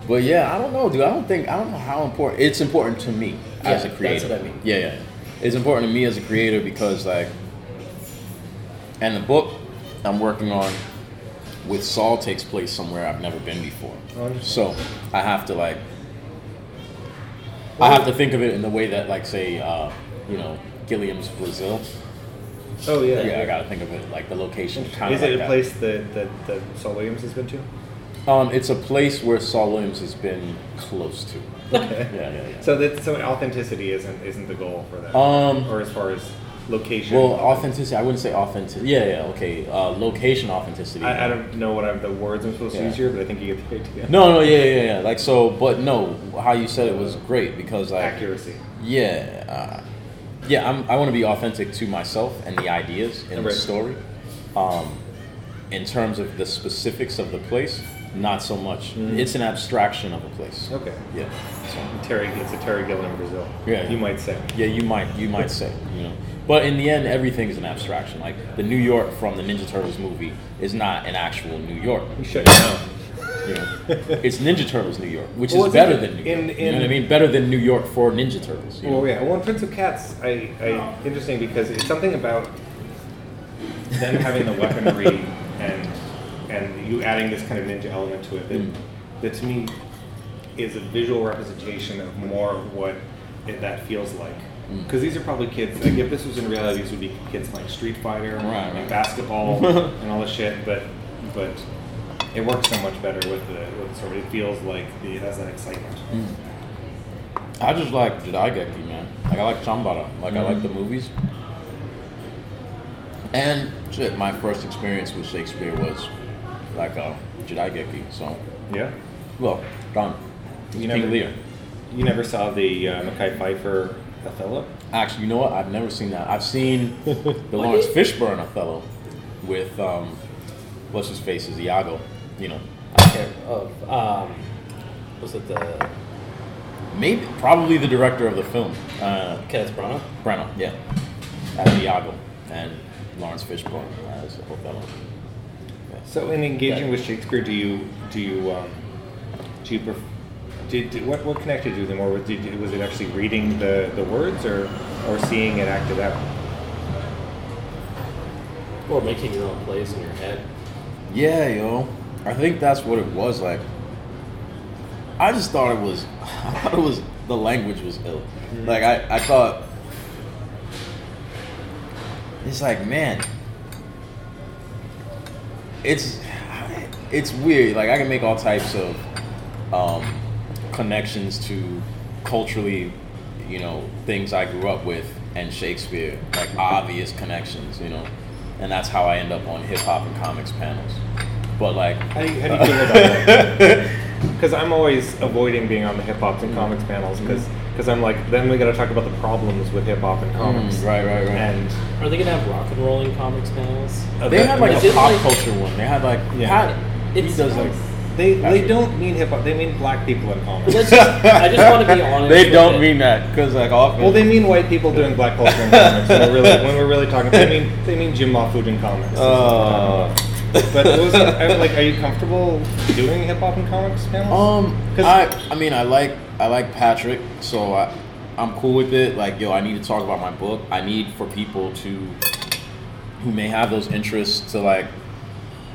But yeah, I don't know, dude. I don't think I don't know how important. It's important to me as a creator. that's what I mean. Yeah, yeah. It's important to me as a creator because like, and the book I'm working on with Saul takes place somewhere I've never been before. Oh. So I have to like, I have to think of it in the way that like say, uh, you know, Gilliam's Brazil. Oh yeah. Yeah, I gotta think of it like the location. Kind Is of it like a that. place that, that, that Saul Williams has been to? Um, it's a place where Saul Williams has been close to. Okay. Yeah, yeah, yeah. So that so authenticity isn't isn't the goal for that. Um, or as far as location. Well, authenticity. I wouldn't say authenticity. Yeah, yeah, okay. Uh, location authenticity. I, I don't know what I'm, the words I'm supposed to use here, but I think you get the idea. No, no, yeah, yeah, yeah. Like so, but no. How you said it was great because like accuracy. yeah, uh, yeah. I'm, I want to be authentic to myself and the ideas in the story. Um, in terms of the specifics of the place, not so much. It's an abstraction of a place. Okay. Yeah. So. Terry, it's a Terry Gilliam Brazil. Yeah. You might say. Yeah, you might you might say, you know. But in the end, everything is an abstraction. Like the New York from the Ninja Turtles movie is not an actual New York. You should know. You know, it's Ninja Turtles New York, which Well, is better in- than New York. in- you know what I mean? Better than New York for Ninja Turtles. You know? Well, yeah. Well, in Prince of Cats, I, I interesting because it's something about them having the weaponry and and you adding this kind of ninja element to it that, Mm. that to me is a visual representation of more of what it, that feels like. Mm. Because these are probably kids. Like if this was in reality, these would be kids playing Street Fighter Right, and basketball <laughs> and all this shit. But but it works so much better with the with the story. It feels like the, it has that excitement. Mm. I just like Jidaigeki, man. Like I like Chambara. Like I like the movies. And shit, my first experience with Shakespeare was like uh, Jidaigeki. So, Yeah. well, done. You King never- Lear. You never saw the uh, Mekhi Phifer Othello? Actually, you know what? I've never seen that. I've seen <laughs> the Laurence Fishburne Othello with um, what's his face is Iago. You know, Okay. Of um, was it the maybe probably the director of the film, uh, Kenneth Branagh? Brenner. Yeah, as Iago and Laurence Fishburne as Othello. Yeah. So, in engaging Yeah. with Shakespeare, do you do you um, do you pref- did, did- what what connected you with him, or was, did, was it actually reading the, the words, or or seeing it acted out? Or making your own place in your head. Yeah, yo. I think that's what it was like. I just thought it was <laughs> I thought it was the language was ill. Like I, I thought it's like, man. It's it's weird. Like I can make all types of um, connections to culturally, you know, things I grew up with and Shakespeare, like obvious connections, you know, and that's how I end up on hip hop and comics panels. But like, How do you, how do you feel about that? Because <laughs> I'm always avoiding being on the hip hop and comics panels because because I'm like, then we got to talk about the problems with hip hop and comics. Mm, right, right, right. And Are they gonna have rock and rolling comics panels? uh, they that- had like a pop like- culture one. They had like Yeah. Pat. He does like they they don't mean hip hop. They mean black people in <laughs> comics. Let's just, I just want to be <laughs> honest. they don't it. mean that because like often. Well, they mean white people doing black culture in comics. When we're really, when we're really talking, they mean they mean Jim Mahfood in comics. That's what we're talking about. but was it, I, like, are you comfortable doing hip hop and comics panels? Um, 'Cause- I I mean I like I like Patrick, so I I'm cool with it. Like yo, I need to talk about my book. I need for people to who may have those interests to like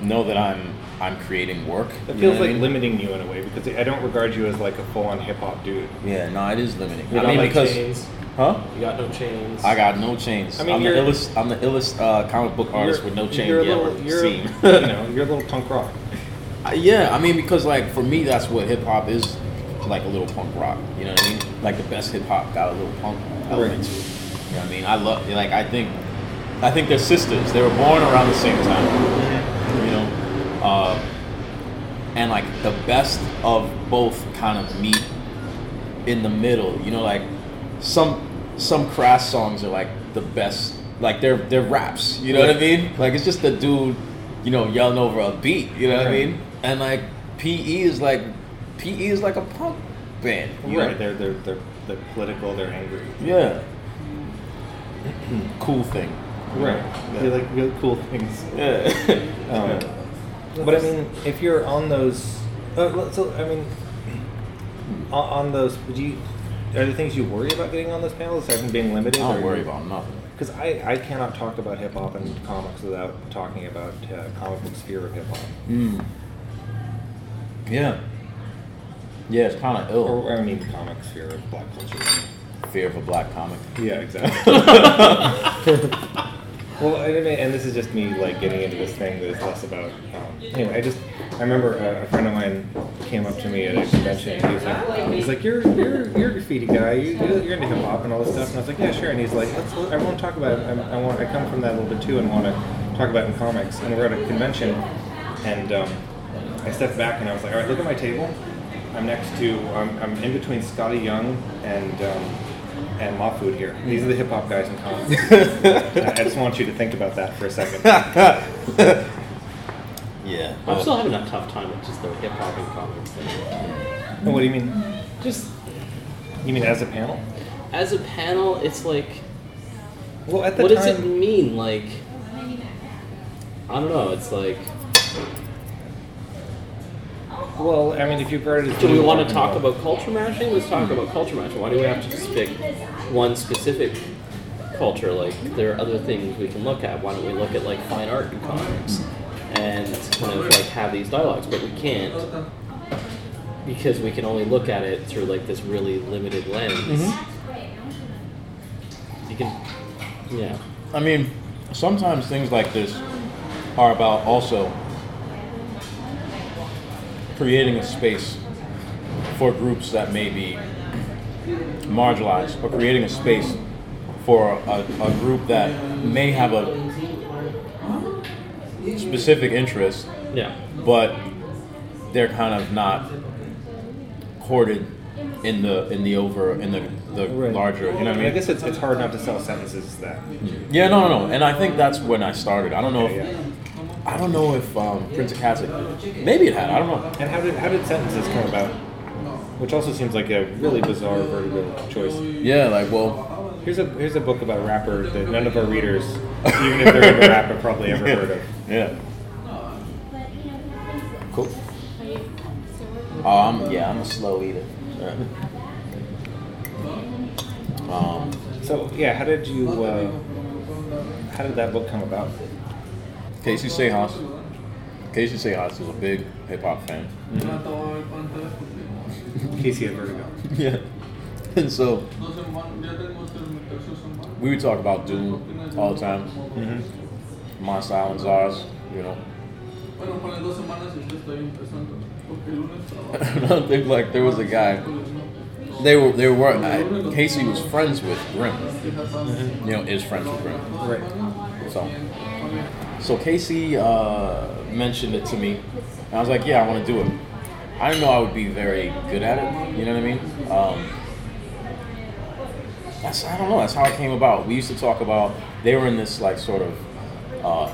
know that I'm I'm creating work. It feels what I like mean? limiting you in a way because I don't regard you as like a full-on hip hop dude. Yeah, no, it is limiting. You I got mean like because chains. huh? You got no chains. I got no chains. I I mean, am the illest. I'm the illest uh, comic book artist with no chains you're a you little, ever you're, seen. <laughs> you know, you're a little punk rock. Uh, yeah, I mean because like for me that's what hip hop is like a little punk rock. You know what I mean? Like the best hip hop got a little punk element Right. to it. You know what I mean? I love like I think I think they're sisters. They were born around the same time. You know, uh, and like the best of both kind of meet in the middle. You know, like some some crass songs are like the best. Like they're they're raps. You know what I mean? Like it's just the dude, you know, yelling over a beat. You know what I mean? And like PE is like PE is like a punk band. You Right, know? they're, they're, they're, they're political, they're angry. Yeah. <clears throat> cool thing. Right. They like really cool things. Yeah. <laughs> Um, but I mean, if you're on those, uh, so I mean, on, on those, do you, are there things you worry about getting on those panels, aside from being limited? I don't worry about nothing. Because I, I cannot talk about hip hop and comics without talking about uh, comic book sphere of hip hop. Mm. Yeah. Yeah, it's kind of ill. Or I mean, the comic sphere of black culture. Fear of a black comic. Yeah, exactly. <laughs> <laughs> well, and this is just me like getting into this thing that is less about. Um, anyway, I just I remember a, a friend of mine came up to me at a convention. And he was like, he's like, you're you're you're a graffiti guy. You, you're you're into hip hop and all this stuff. And I was like, yeah, sure. And he's like, Let's, I want to talk about. It. I, I want. I come from that a little bit too, and want to talk about it in comics. And we're at a convention, and um, I stepped back and I was like, all right, look at my table. I'm next to. I'm, I'm in between Skottie Young and. Um, and Mahfood here. These are the hip hop guys in comics. <laughs> I I just want you to think about that for a second. <laughs> Yeah. I'm still having a tough time with just the hip hop and comics thing. And what do you mean? Just you mean as a panel? As a panel, it's like, Well, at the what does it mean? Like, I don't know. It's like, well, I mean, if you regard it as do we want to talk about culture mashing? Let's talk about culture mashing. Why do we have to just pick one specific culture? Like, there are other things we can look at. Why don't we look at like fine art and comics and kind of like have these dialogues? But we can't because we can only look at it through like this really limited lens. Mm-hmm. You can, yeah. I mean, sometimes things like this are about also creating a space for groups that may be marginalized or creating a space for a, a group that may have a specific interest Yeah. but they're kind of not courted in the in the over in the the Right. larger you know what I I, mean mean, I guess it's, it's hard not to sell sentences that. yeah, no, no, no. And I think that's when I started. I don't know if Yeah, yeah. I don't know if um, Prince of Cats maybe it had. I don't know. And how did how did sentences come about? Which also seems like a really bizarre vertigo choice. Yeah, like well, Here's a here's a book about rappers that none of our readers, even if they're into rap, have probably ever heard of. yeah. Cool. Um, yeah, I'm a slow eater. Um, So yeah, how did you uh, how did that book come about? Casey Seijas. Casey Seijas is a big hip hop fan. <laughs> Casey had vertigo. <laughs> Yeah. And so we would talk about Doom all the time. Mm-hmm. Monsta Island Czars, you know. I don't think like there was a guy. They were they were I, Casey was friends with Grimm. You know, is friends with Grimm. Right. So, so Casey uh, mentioned it to me, and I was like, "Yeah, I want to do it." I didn't know I would be very good at it. You know what I mean? Um, that's I don't know. That's how it came about. We used to talk about. They were in this like sort of. Uh,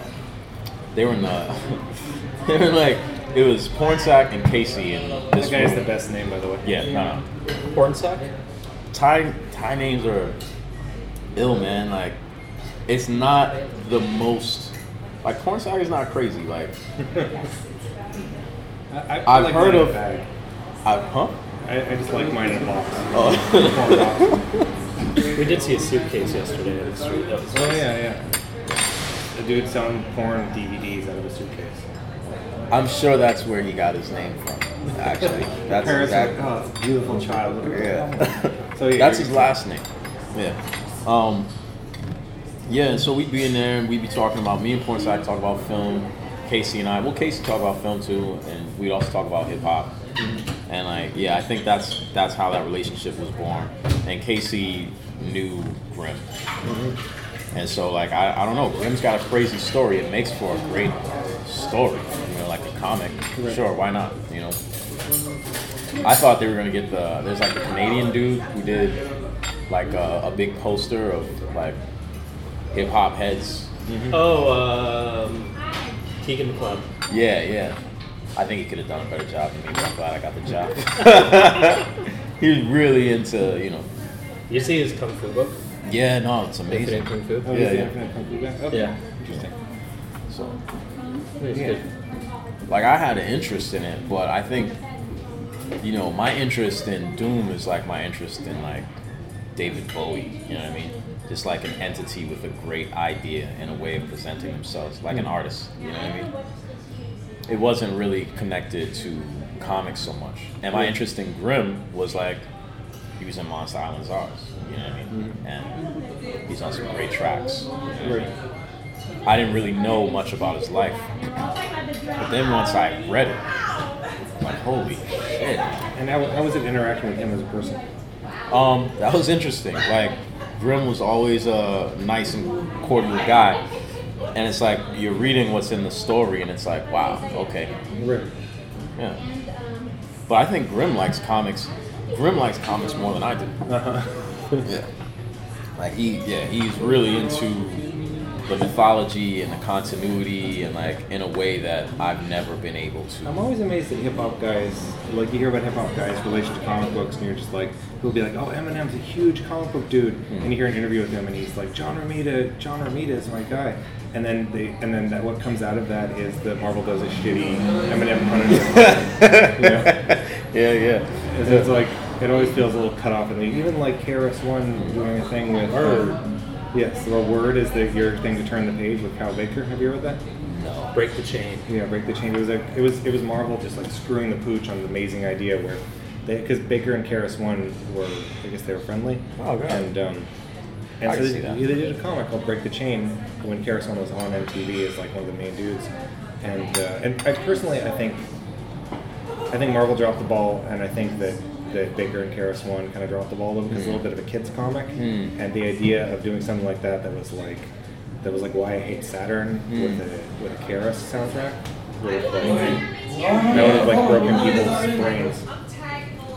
they were in the. <laughs> they were like it was Pornsak and Casey and this. This guy's the best name, by the way. Yeah, no, no. Porn sack? Thai Thai names are ill, man. Like, it's not the most like porn saga is not crazy. Like, <laughs> I, I I've like heard of- a bag. I, huh? I, I just like mine in a box. Oh. <laughs> We did see a suitcase yesterday in the street. That was Oh yeah, yeah. A dude selling porn DVDs out of a suitcase. I'm sure that's where he got his name from. Actually, <laughs> that's Parents exactly. like, oh, beautiful child. Yeah. <laughs> So yeah, That's you're- his last name. Yeah. Um, yeah, and so we'd be in there and we'd be talking about me and Pornside talk about film. Casey and I, well, Casey talk about film too, and we'd also talk about hip hop. And like, yeah, I think that's that's how that relationship was born. And Casey knew Grimm, and so like I, I don't know, Grimm's got a crazy story. It makes for a great story, you know, like a comic. Sure, why not? You know. I thought they were gonna get the. There's like a Canadian dude who did like a, a big poster of like hip hop heads. Oh, um, Kagan McLeod. Yeah, yeah. I think he could have done a better job than me. But I'm glad I got the job. <laughs> he was really into you know. You see his kung fu book? Yeah, no, it's Infinite amazing. Kung Fu. Oh, Yeah, yeah, yeah. yeah. Kung Fu guy? Okay. Yeah. Interesting. So Yeah. like I had an interest in it, but I think you know my interest in Doom is like my interest in like David Bowie. You know what I mean? Just like an entity with a great idea and a way of presenting themselves, like an hmm. artist. You know what I mean? It wasn't really connected to comics so much. And my interest in Grimm was like he was in Monsta Island Czars. You know what I mean? And he's on some great tracks. you know what I mean? I didn't really know much about his life. But then once I read it, I'm like, holy shit. And how, how was it interacting with him as a person? Um, that was interesting. Like, Grimm was always a nice and cordial guy. And it's like, you're reading what's in the story, and it's like, wow, okay. Right. Yeah. But I think Grimm likes comics. Grimm likes comics more than I do. Uh-huh. <laughs> Yeah. Like he, yeah, he's really into the mythology and the continuity, and like in a way that I've never been able to. I'm always amazed at hip hop guys. Like you hear about hip hop guys' relation to comic books, and you're just like, who'll be like, "Oh, Eminem's a huge comic book dude," Hmm. and you hear an interview with him, and he's like, "John Romita, John Romita is my guy." And then they, and then that, what comes out of that is that Marvel does a shitty Eminem Punisher. you <laughs> know? Yeah, yeah. It's, it's like it always feels a little cut off, and even like KRS One doing a thing with Word. Yes, the word is the, your thing to turn the page with Kyle Baker. Have you read that? No. Break the chain. Yeah, break the chain. It was a, it was it was Marvel just like screwing the pooch on the amazing idea where they because Baker and KRS-One were I guess they were friendly. Oh, God. And um, and I so they, see that. they did a comic called Break the Chain when KRS-One was on MTV as like one of the main dudes. And uh, and I personally I think I think Marvel dropped the ball, and I think that. That Baker and KRS-One kind of dropped the ball a little because it's a little bit of a kids comic, Mm. and the idea of doing something like that that was like that was like why I hate Saturn with a with a Karis soundtrack would have like that would have like broken people's brains.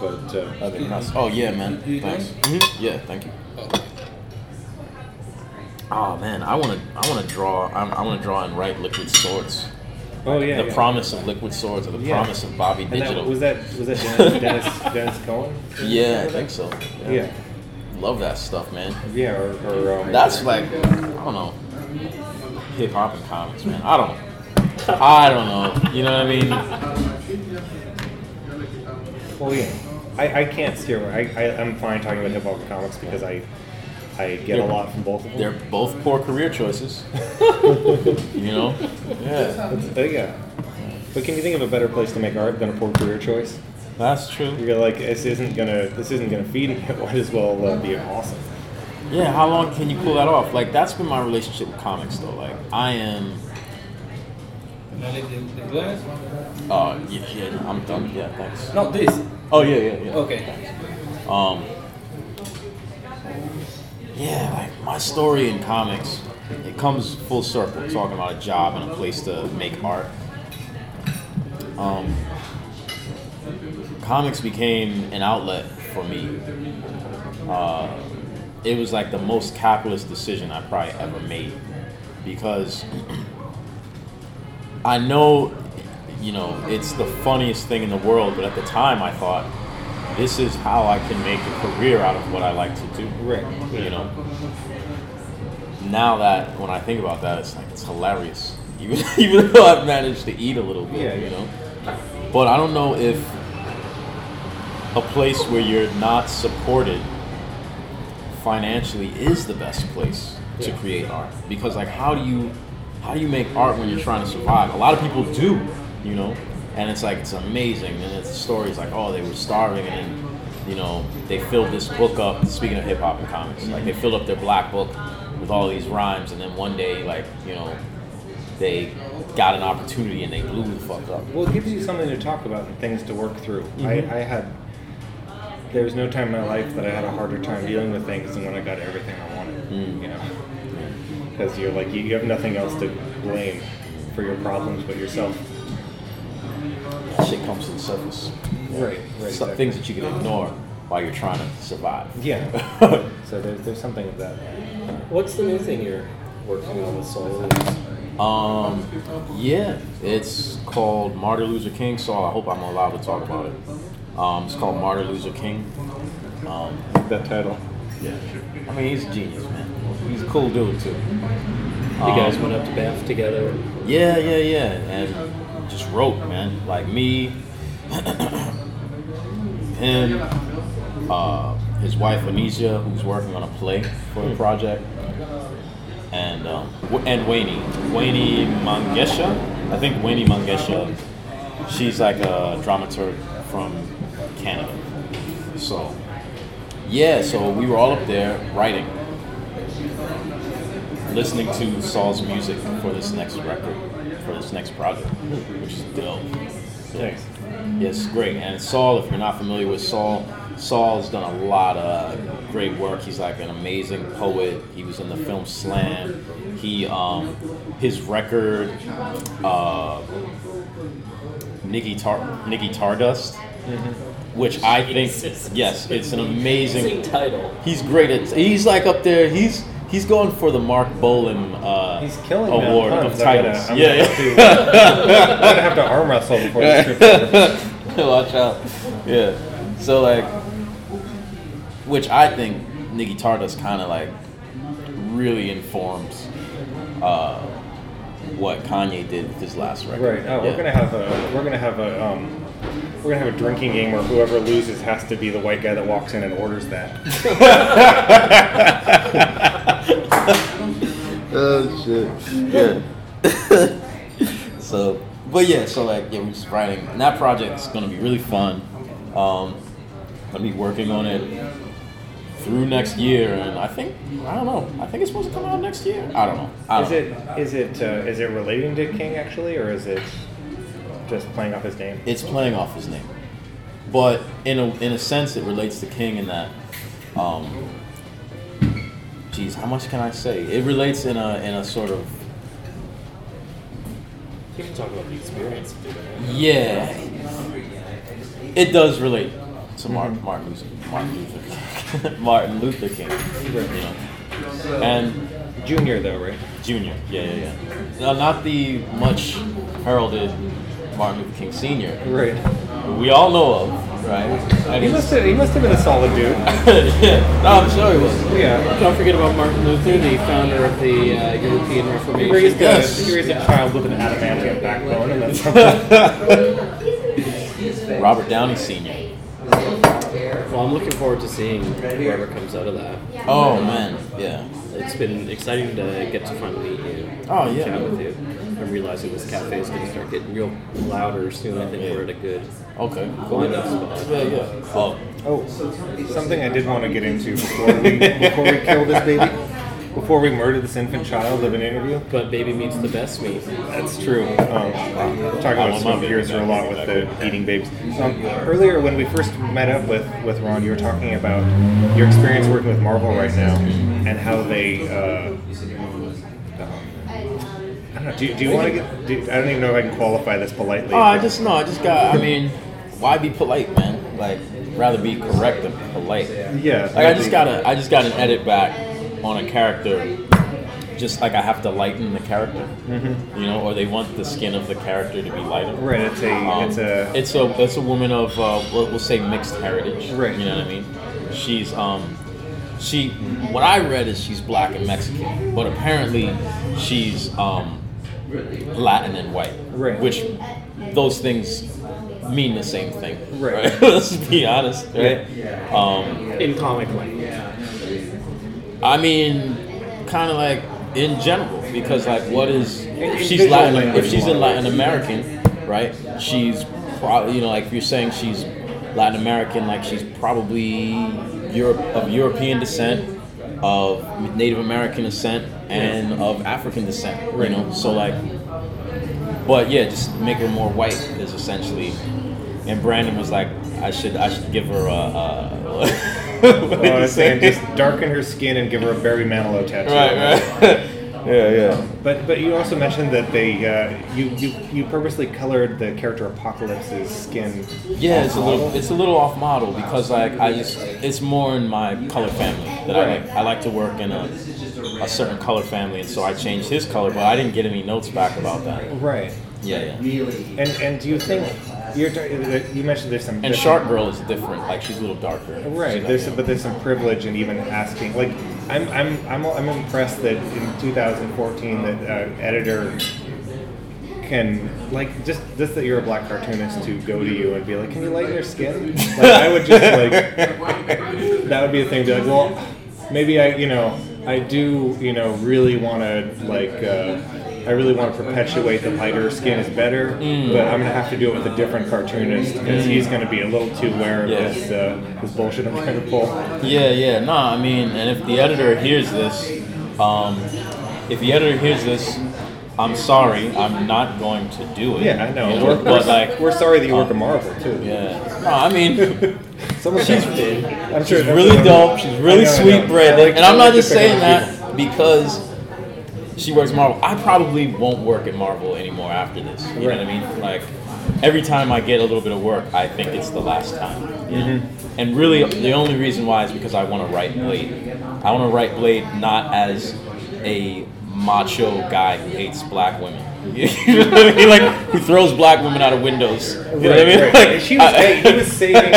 But uh, That'd be. Oh yeah, man. Thanks. Yeah, thank you. Oh man, I want to. I want to draw. I, I want to draw and write Liquid Swords. Oh yeah, the yeah. promise of Liquid Swords, or the Yeah. promise of Bobby And that, Digital. was that was that Dennis <laughs> Dennis, Dennis Cohen? yeah, I think so. Yeah, Love that stuff, man. yeah, or, or um, That's like I don't know, hip hop and comics, man. I don't. I don't know. You know what I mean? Well, yeah, I, I can't steer. I, I I'm fine talking about hip hop and comics because I I get a lot from both of them. They're both poor career choices. <laughs> <laughs> you know, Yeah, It's, yeah. But can you think of a better place to make art than a poor career choice? that's true. You're like, this isn't gonna, this isn't gonna feed me. It <laughs> might as well uh, be awesome. Yeah, how long can you pull that off? Like that's been my relationship with comics though. Like I am Now leave the, the glass. uh yeah, yeah, I'm done. Yeah, thanks. Not this. Oh yeah, yeah, yeah. Okay. Um Yeah, like my story in comics, it comes full circle talking about a job and a place to make art. Um comics became an outlet for me. Uh, it was like the most capitalist decision I probably ever made because I know, you know, it's the funniest thing in the world, but at the time I thought this is how I can make a career out of what I like to do. Right. You know. Now that when I think about that, it's like it's hilarious. <laughs> Even even though I've managed to eat a little bit, Yeah, you know. But I don't know if a place where you're not supported financially is the best place to create art. Because like how do you how do you make art when you're trying to survive? A lot of people do you know? And it's like it's amazing. And it's stories like oh they were starving and you know they filled this book up speaking of hip-hop and comics like they filled up their black book with all these rhymes and then one day like you know they got an opportunity and they blew the fuck up Well, it gives you something to talk about and things to work through. I, I had, there was no time in my life that I had a harder time dealing with things than when I got everything I wanted. Mm. You know, because you're like you, you have nothing else to blame for your problems but yourself. that shit comes to the surface Right. Right. Some things that you can ignore while you're trying to survive Yeah. <laughs> so there's there's something of that. What's the new thing you're working on with Saul? Um, yeah, it's called Martin Luther King. So I hope I'm allowed to talk about it. Um, it's called Martin Luther King. Um, That title. yeah, I mean he's a genius, man. He's a cool dude too. You guys Um, went up to Bath together. Yeah, yeah, yeah, and just wrote, man. Like me, <clears throat> him, uh, his wife Anisha, who's working on a play for the project, and um, and Wayne, Wayne Mangesha. I think Wayne Mangesha. She's like a dramaturg from Canada. So, yeah, so we were all up there writing, listening to Saul's music for this next record, for this next project, which is dope. Thanks. Yes, great. And Saul, if you're not familiar with Saul, Saul's done a lot of great work. He's like an amazing poet. He was in the film Slam. He, um, his record, uh, Nicky Tar, Niggy Tardust, which I think, yes, it's an amazing. Amazing title. He's great at. He's like up there. He's he's going for the Marc Bolan uh, He's killing me award puns. of I'm gonna- titles. I'm yeah, gonna yeah. I'm gonna have to arm wrestle before this <laughs> trip. over. Watch out. Yeah. So like, which I think Niggy Tardust kind of like really informs uh, what Kanye did with his last record. Right. Oh, Yeah. we're gonna have a we're gonna have a um, we're gonna have a drinking game where whoever loses has to be the white guy that walks in and orders that. <laughs> Oh shit. Yeah. <laughs> so, but yeah, so like, yeah, we're just writing, and that project is gonna be really fun. Um, gonna be working on it through next year, and I think I don't know. I think it's supposed to come out next year. I don't know. I Is don't it know. is it uh, is it relating to King actually, or is it just playing off his name? It's playing off his name, but in a in a sense, it relates to King in that. Um, geez, how much can I say? It relates in a in a sort of You can talk about the experience of doing it. Yeah, it does relate to Martin, Martin Luther Martin Luther King. <laughs> Martin Luther King, you know, and Junior though, right? Junior. Yeah, yeah, yeah. No, not the much heralded Martin Luther King Senior. Right. We all know of, right? And He must have he must have been a solid dude. <laughs> yeah, no, I'm sure he was. Yeah. Don't forget about Martin Luther, the founder of the uh, European He Reformation. raised, a, Yes. he raised a child with an adamantium backbone, and that's. <laughs> Robert Downey Senior. Well, Well, I'm looking forward to seeing whoever comes out of that. Oh man, yeah. It's been exciting to get to finally meet you. Oh, yeah. Chat with you. I'm realizing this cafe is going to start getting real louder soon. I think Yeah. we're at a good Okay. wind up spot. Yeah, yeah. Oh, Oh, something I did want to get into before we before we kill this baby, <laughs> before we murder this infant child of an interview. But baby meets the best meat. That's true. Um, we're talking about Snowpiercer a lot with the eating babes. Um, earlier, when we first met up with, with Ron, you were talking about your experience working with Marvel right now and how they. Uh, I don't know. Do, do you want to get? Do, I don't even know if I can qualify this politely. Oh, I just no, I just got. I mean, why be polite, man? Like, rather be correct than polite. yeah. Like, I just got a, I just got an edit back on a character. Just like I have to lighten the character, you know, or they want the skin of the character to be lighter. Right. It's a. Um, it's a. it's a it's a woman of uh, we'll, we'll say mixed heritage. Right. You know what I mean? She's um she what I read is she's black and Mexican, but apparently she's um Latin and white. Right. Which those things mean the same thing. Right. <laughs> Let's be honest. Right. Um, In comic language. I mean, kind of like in general, because like, what is if she's Latin? If she's a. Latin American, right? She's probably you know like if you're saying she's Latin American, like she's probably Europe of European descent, of Native American descent, and of African descent. You know, so like, but yeah, just make her more white is essentially. And Brandon was like, I should I should give her a. a <laughs> what Oh, he say? just darken her skin and give her a Barry Manilow tattoo. Right, right. <laughs> yeah, yeah. But but you also mentioned that they uh, you, you you purposely colored the character Apocalypse's skin. Yeah, it's a little off-model? it's a little off model because like I just it's more in my color family that I like. I like to work in a a certain color family, and so I changed his color, but I didn't get any notes back about that. right. Yeah, yeah. And and do you think you're you mentioned there's some And Shark Girl is different. Like she's a little darker. Right. There's some, but there's some privilege in even asking. Like, I'm I'm I'm I'm impressed that in 2014 that uh, editor can like just just that you're a black cartoonist to go to you and be like, can you lighten your skin? Like, I would just like <laughs> that would be a thing. To be like, well, maybe I you know I do you know really want to like. Uh, I really want to perpetuate that lighter skin is better, Mm. but I'm gonna have to do it with a different cartoonist because he's gonna be a little too aware of Yeah. this uh, this bullshit I'm trying to pull. Yeah, yeah. no, I mean, and if the editor hears this, um, if the editor hears this, I'm sorry. I'm not going to do it. Yeah, I know. You We're, but like, we're sorry that you work um, at Marvel too. yeah. No, I mean. <laughs> Someone She's, <laughs> I'm sure she's really dope. She's really know, sweet, know. Brandon. Like- and I I'm not to just saying on that because she works Marvel. I probably won't work at Marvel anymore after this. You know what I mean? Like every time I get a little bit of work, I think it's the last time. Mm-hmm. And really, the only reason why is because I want to write Blade. I want to write Blade not as a macho guy who hates black women. <laughs> You know I mean? Like who throws black women out of windows. You know what I mean? right. Like, She was, I- he was <laughs> saving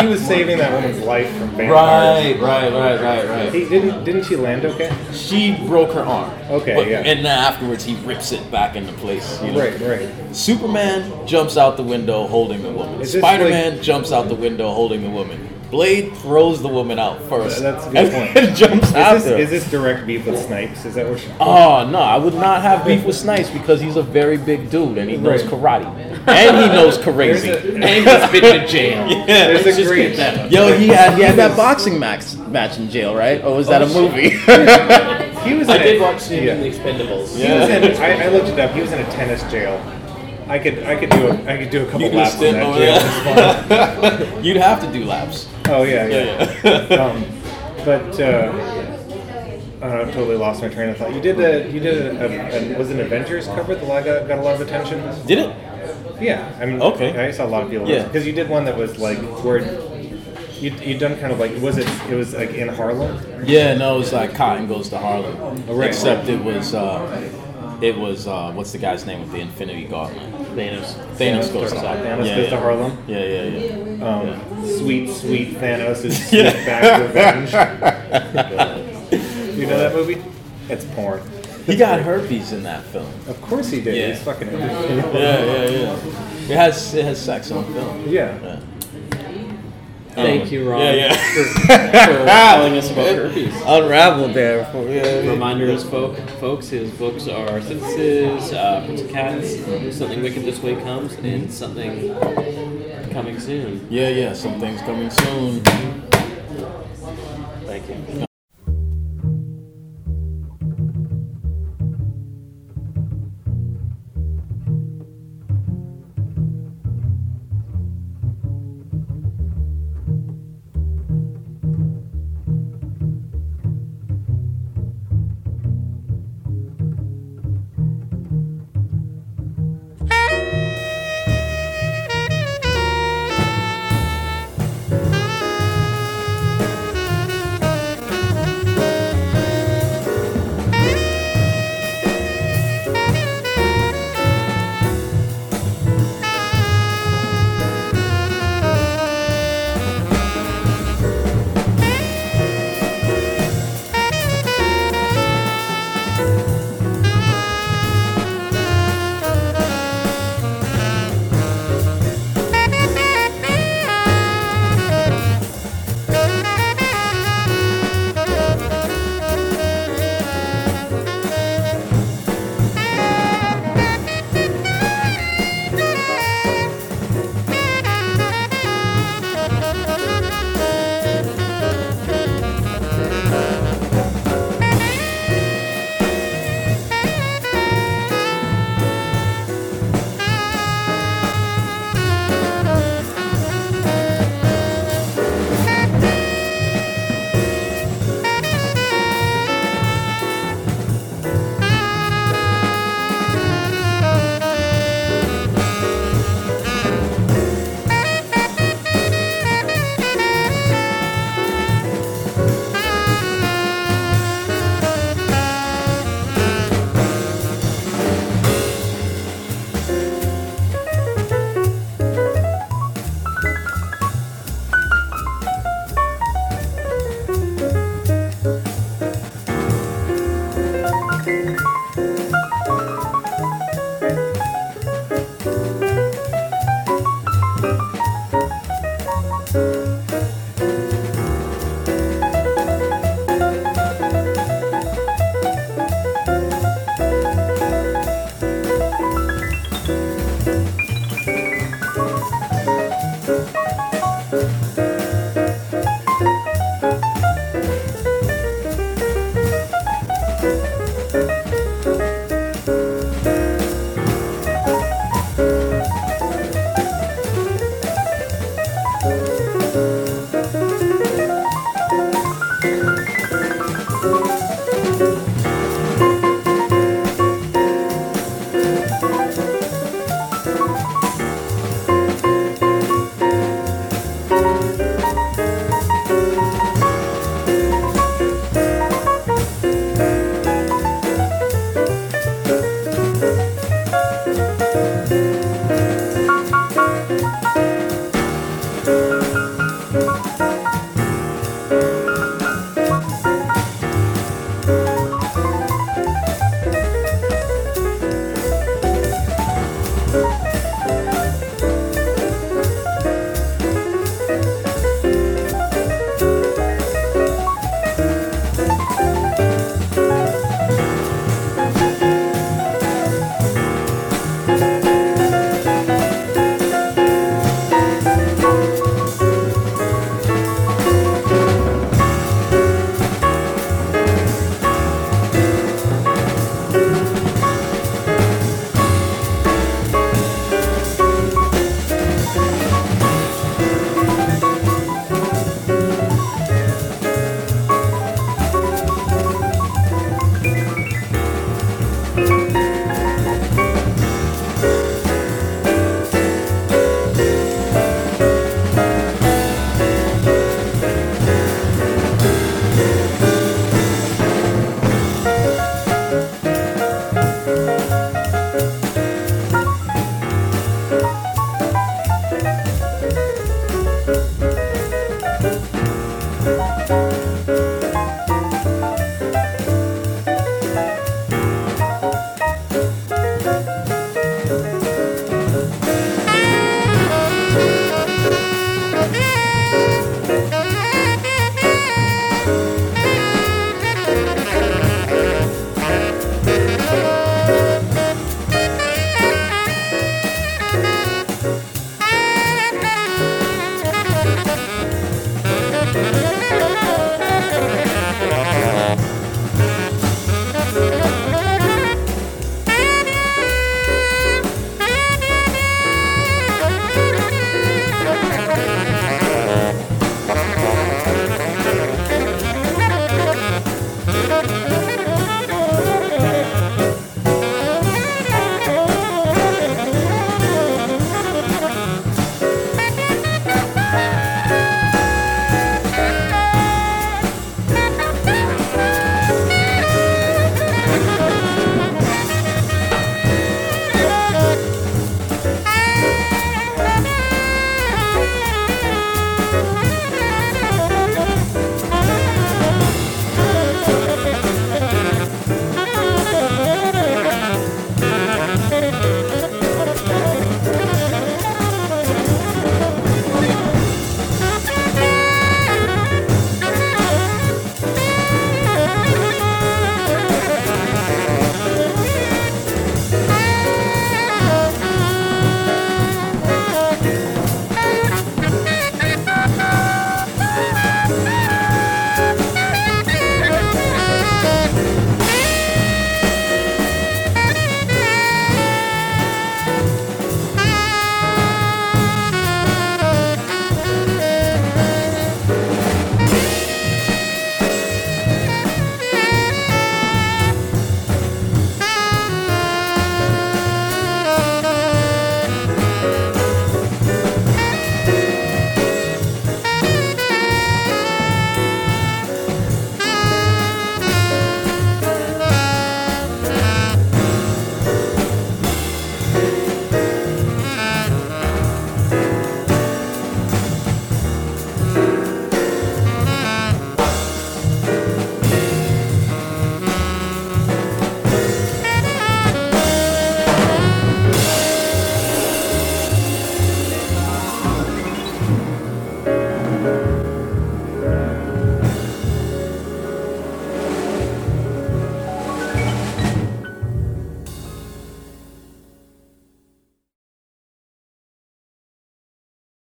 he was saving that woman's life from vampires. Right, right, right, right, right. He didn't didn't she land okay? She broke her arm. Okay, But- yeah. And then afterwards, he rips it back into place. You know? Right, right. Superman jumps out the window holding the woman. Spider Man jumps out the window holding the woman. Blade throws the woman out first. That's a good and point. then jumps Is after. this, is this direct beef with Snipes? Is that what? She, Oh ah, no, I would not have beef with Snipes because he's a very big dude and he knows Right. karate <laughs> and he knows There's crazy. a- <laughs> And he's been to jail. <laughs> Yeah, There's let's a just great- get that. Yo, he had he had that boxing match match in jail, right? Or was that oh, a movie? he was. I in a- did watch him yeah. in The Expendables. He was in. I, I looked it up. He was in a tennis jail. I could I could do a I could do a couple You laps stint that jail. there. <laughs> You'd have to do laps. Oh yeah, yeah. Yeah, yeah. um, but uh, I totally lost my train of thought. You did a you did a, a, a was an Avengers cover that got, got a lot of attention? Did it? Yeah, I mean, Okay. I saw a lot of people. Yeah. because you did one that was like where you you done kind of like was it it was like in Harlem? Yeah, no, it was like Cotton Goes to Harlem. Oh, right. Except it was, uh, it was, uh, what's the guy's name with the Infinity Gauntlet? Thanos. Thanos goes to Thanos Harlem. goes to Harlem. Yeah, yeah, yeah. Um, Sweet, sweet Thanos is <laughs> sweet Yeah. back revenge. you know that movie? It's porn. He got herpes in that film. Of course he did. Yeah. He's fucking. Yeah, yeah, yeah. It has, it has sex on film. Yeah. Yeah. Thank you, Ron, Yeah, yeah. for, <laughs> for telling us about herpes. Unraveled there. For, yeah. Reminders, folk, folks, his books are Sentences, uh, Prince of Cats, Something Wicked This Way Comes, and Something Coming Soon. Yeah, yeah. something's coming soon.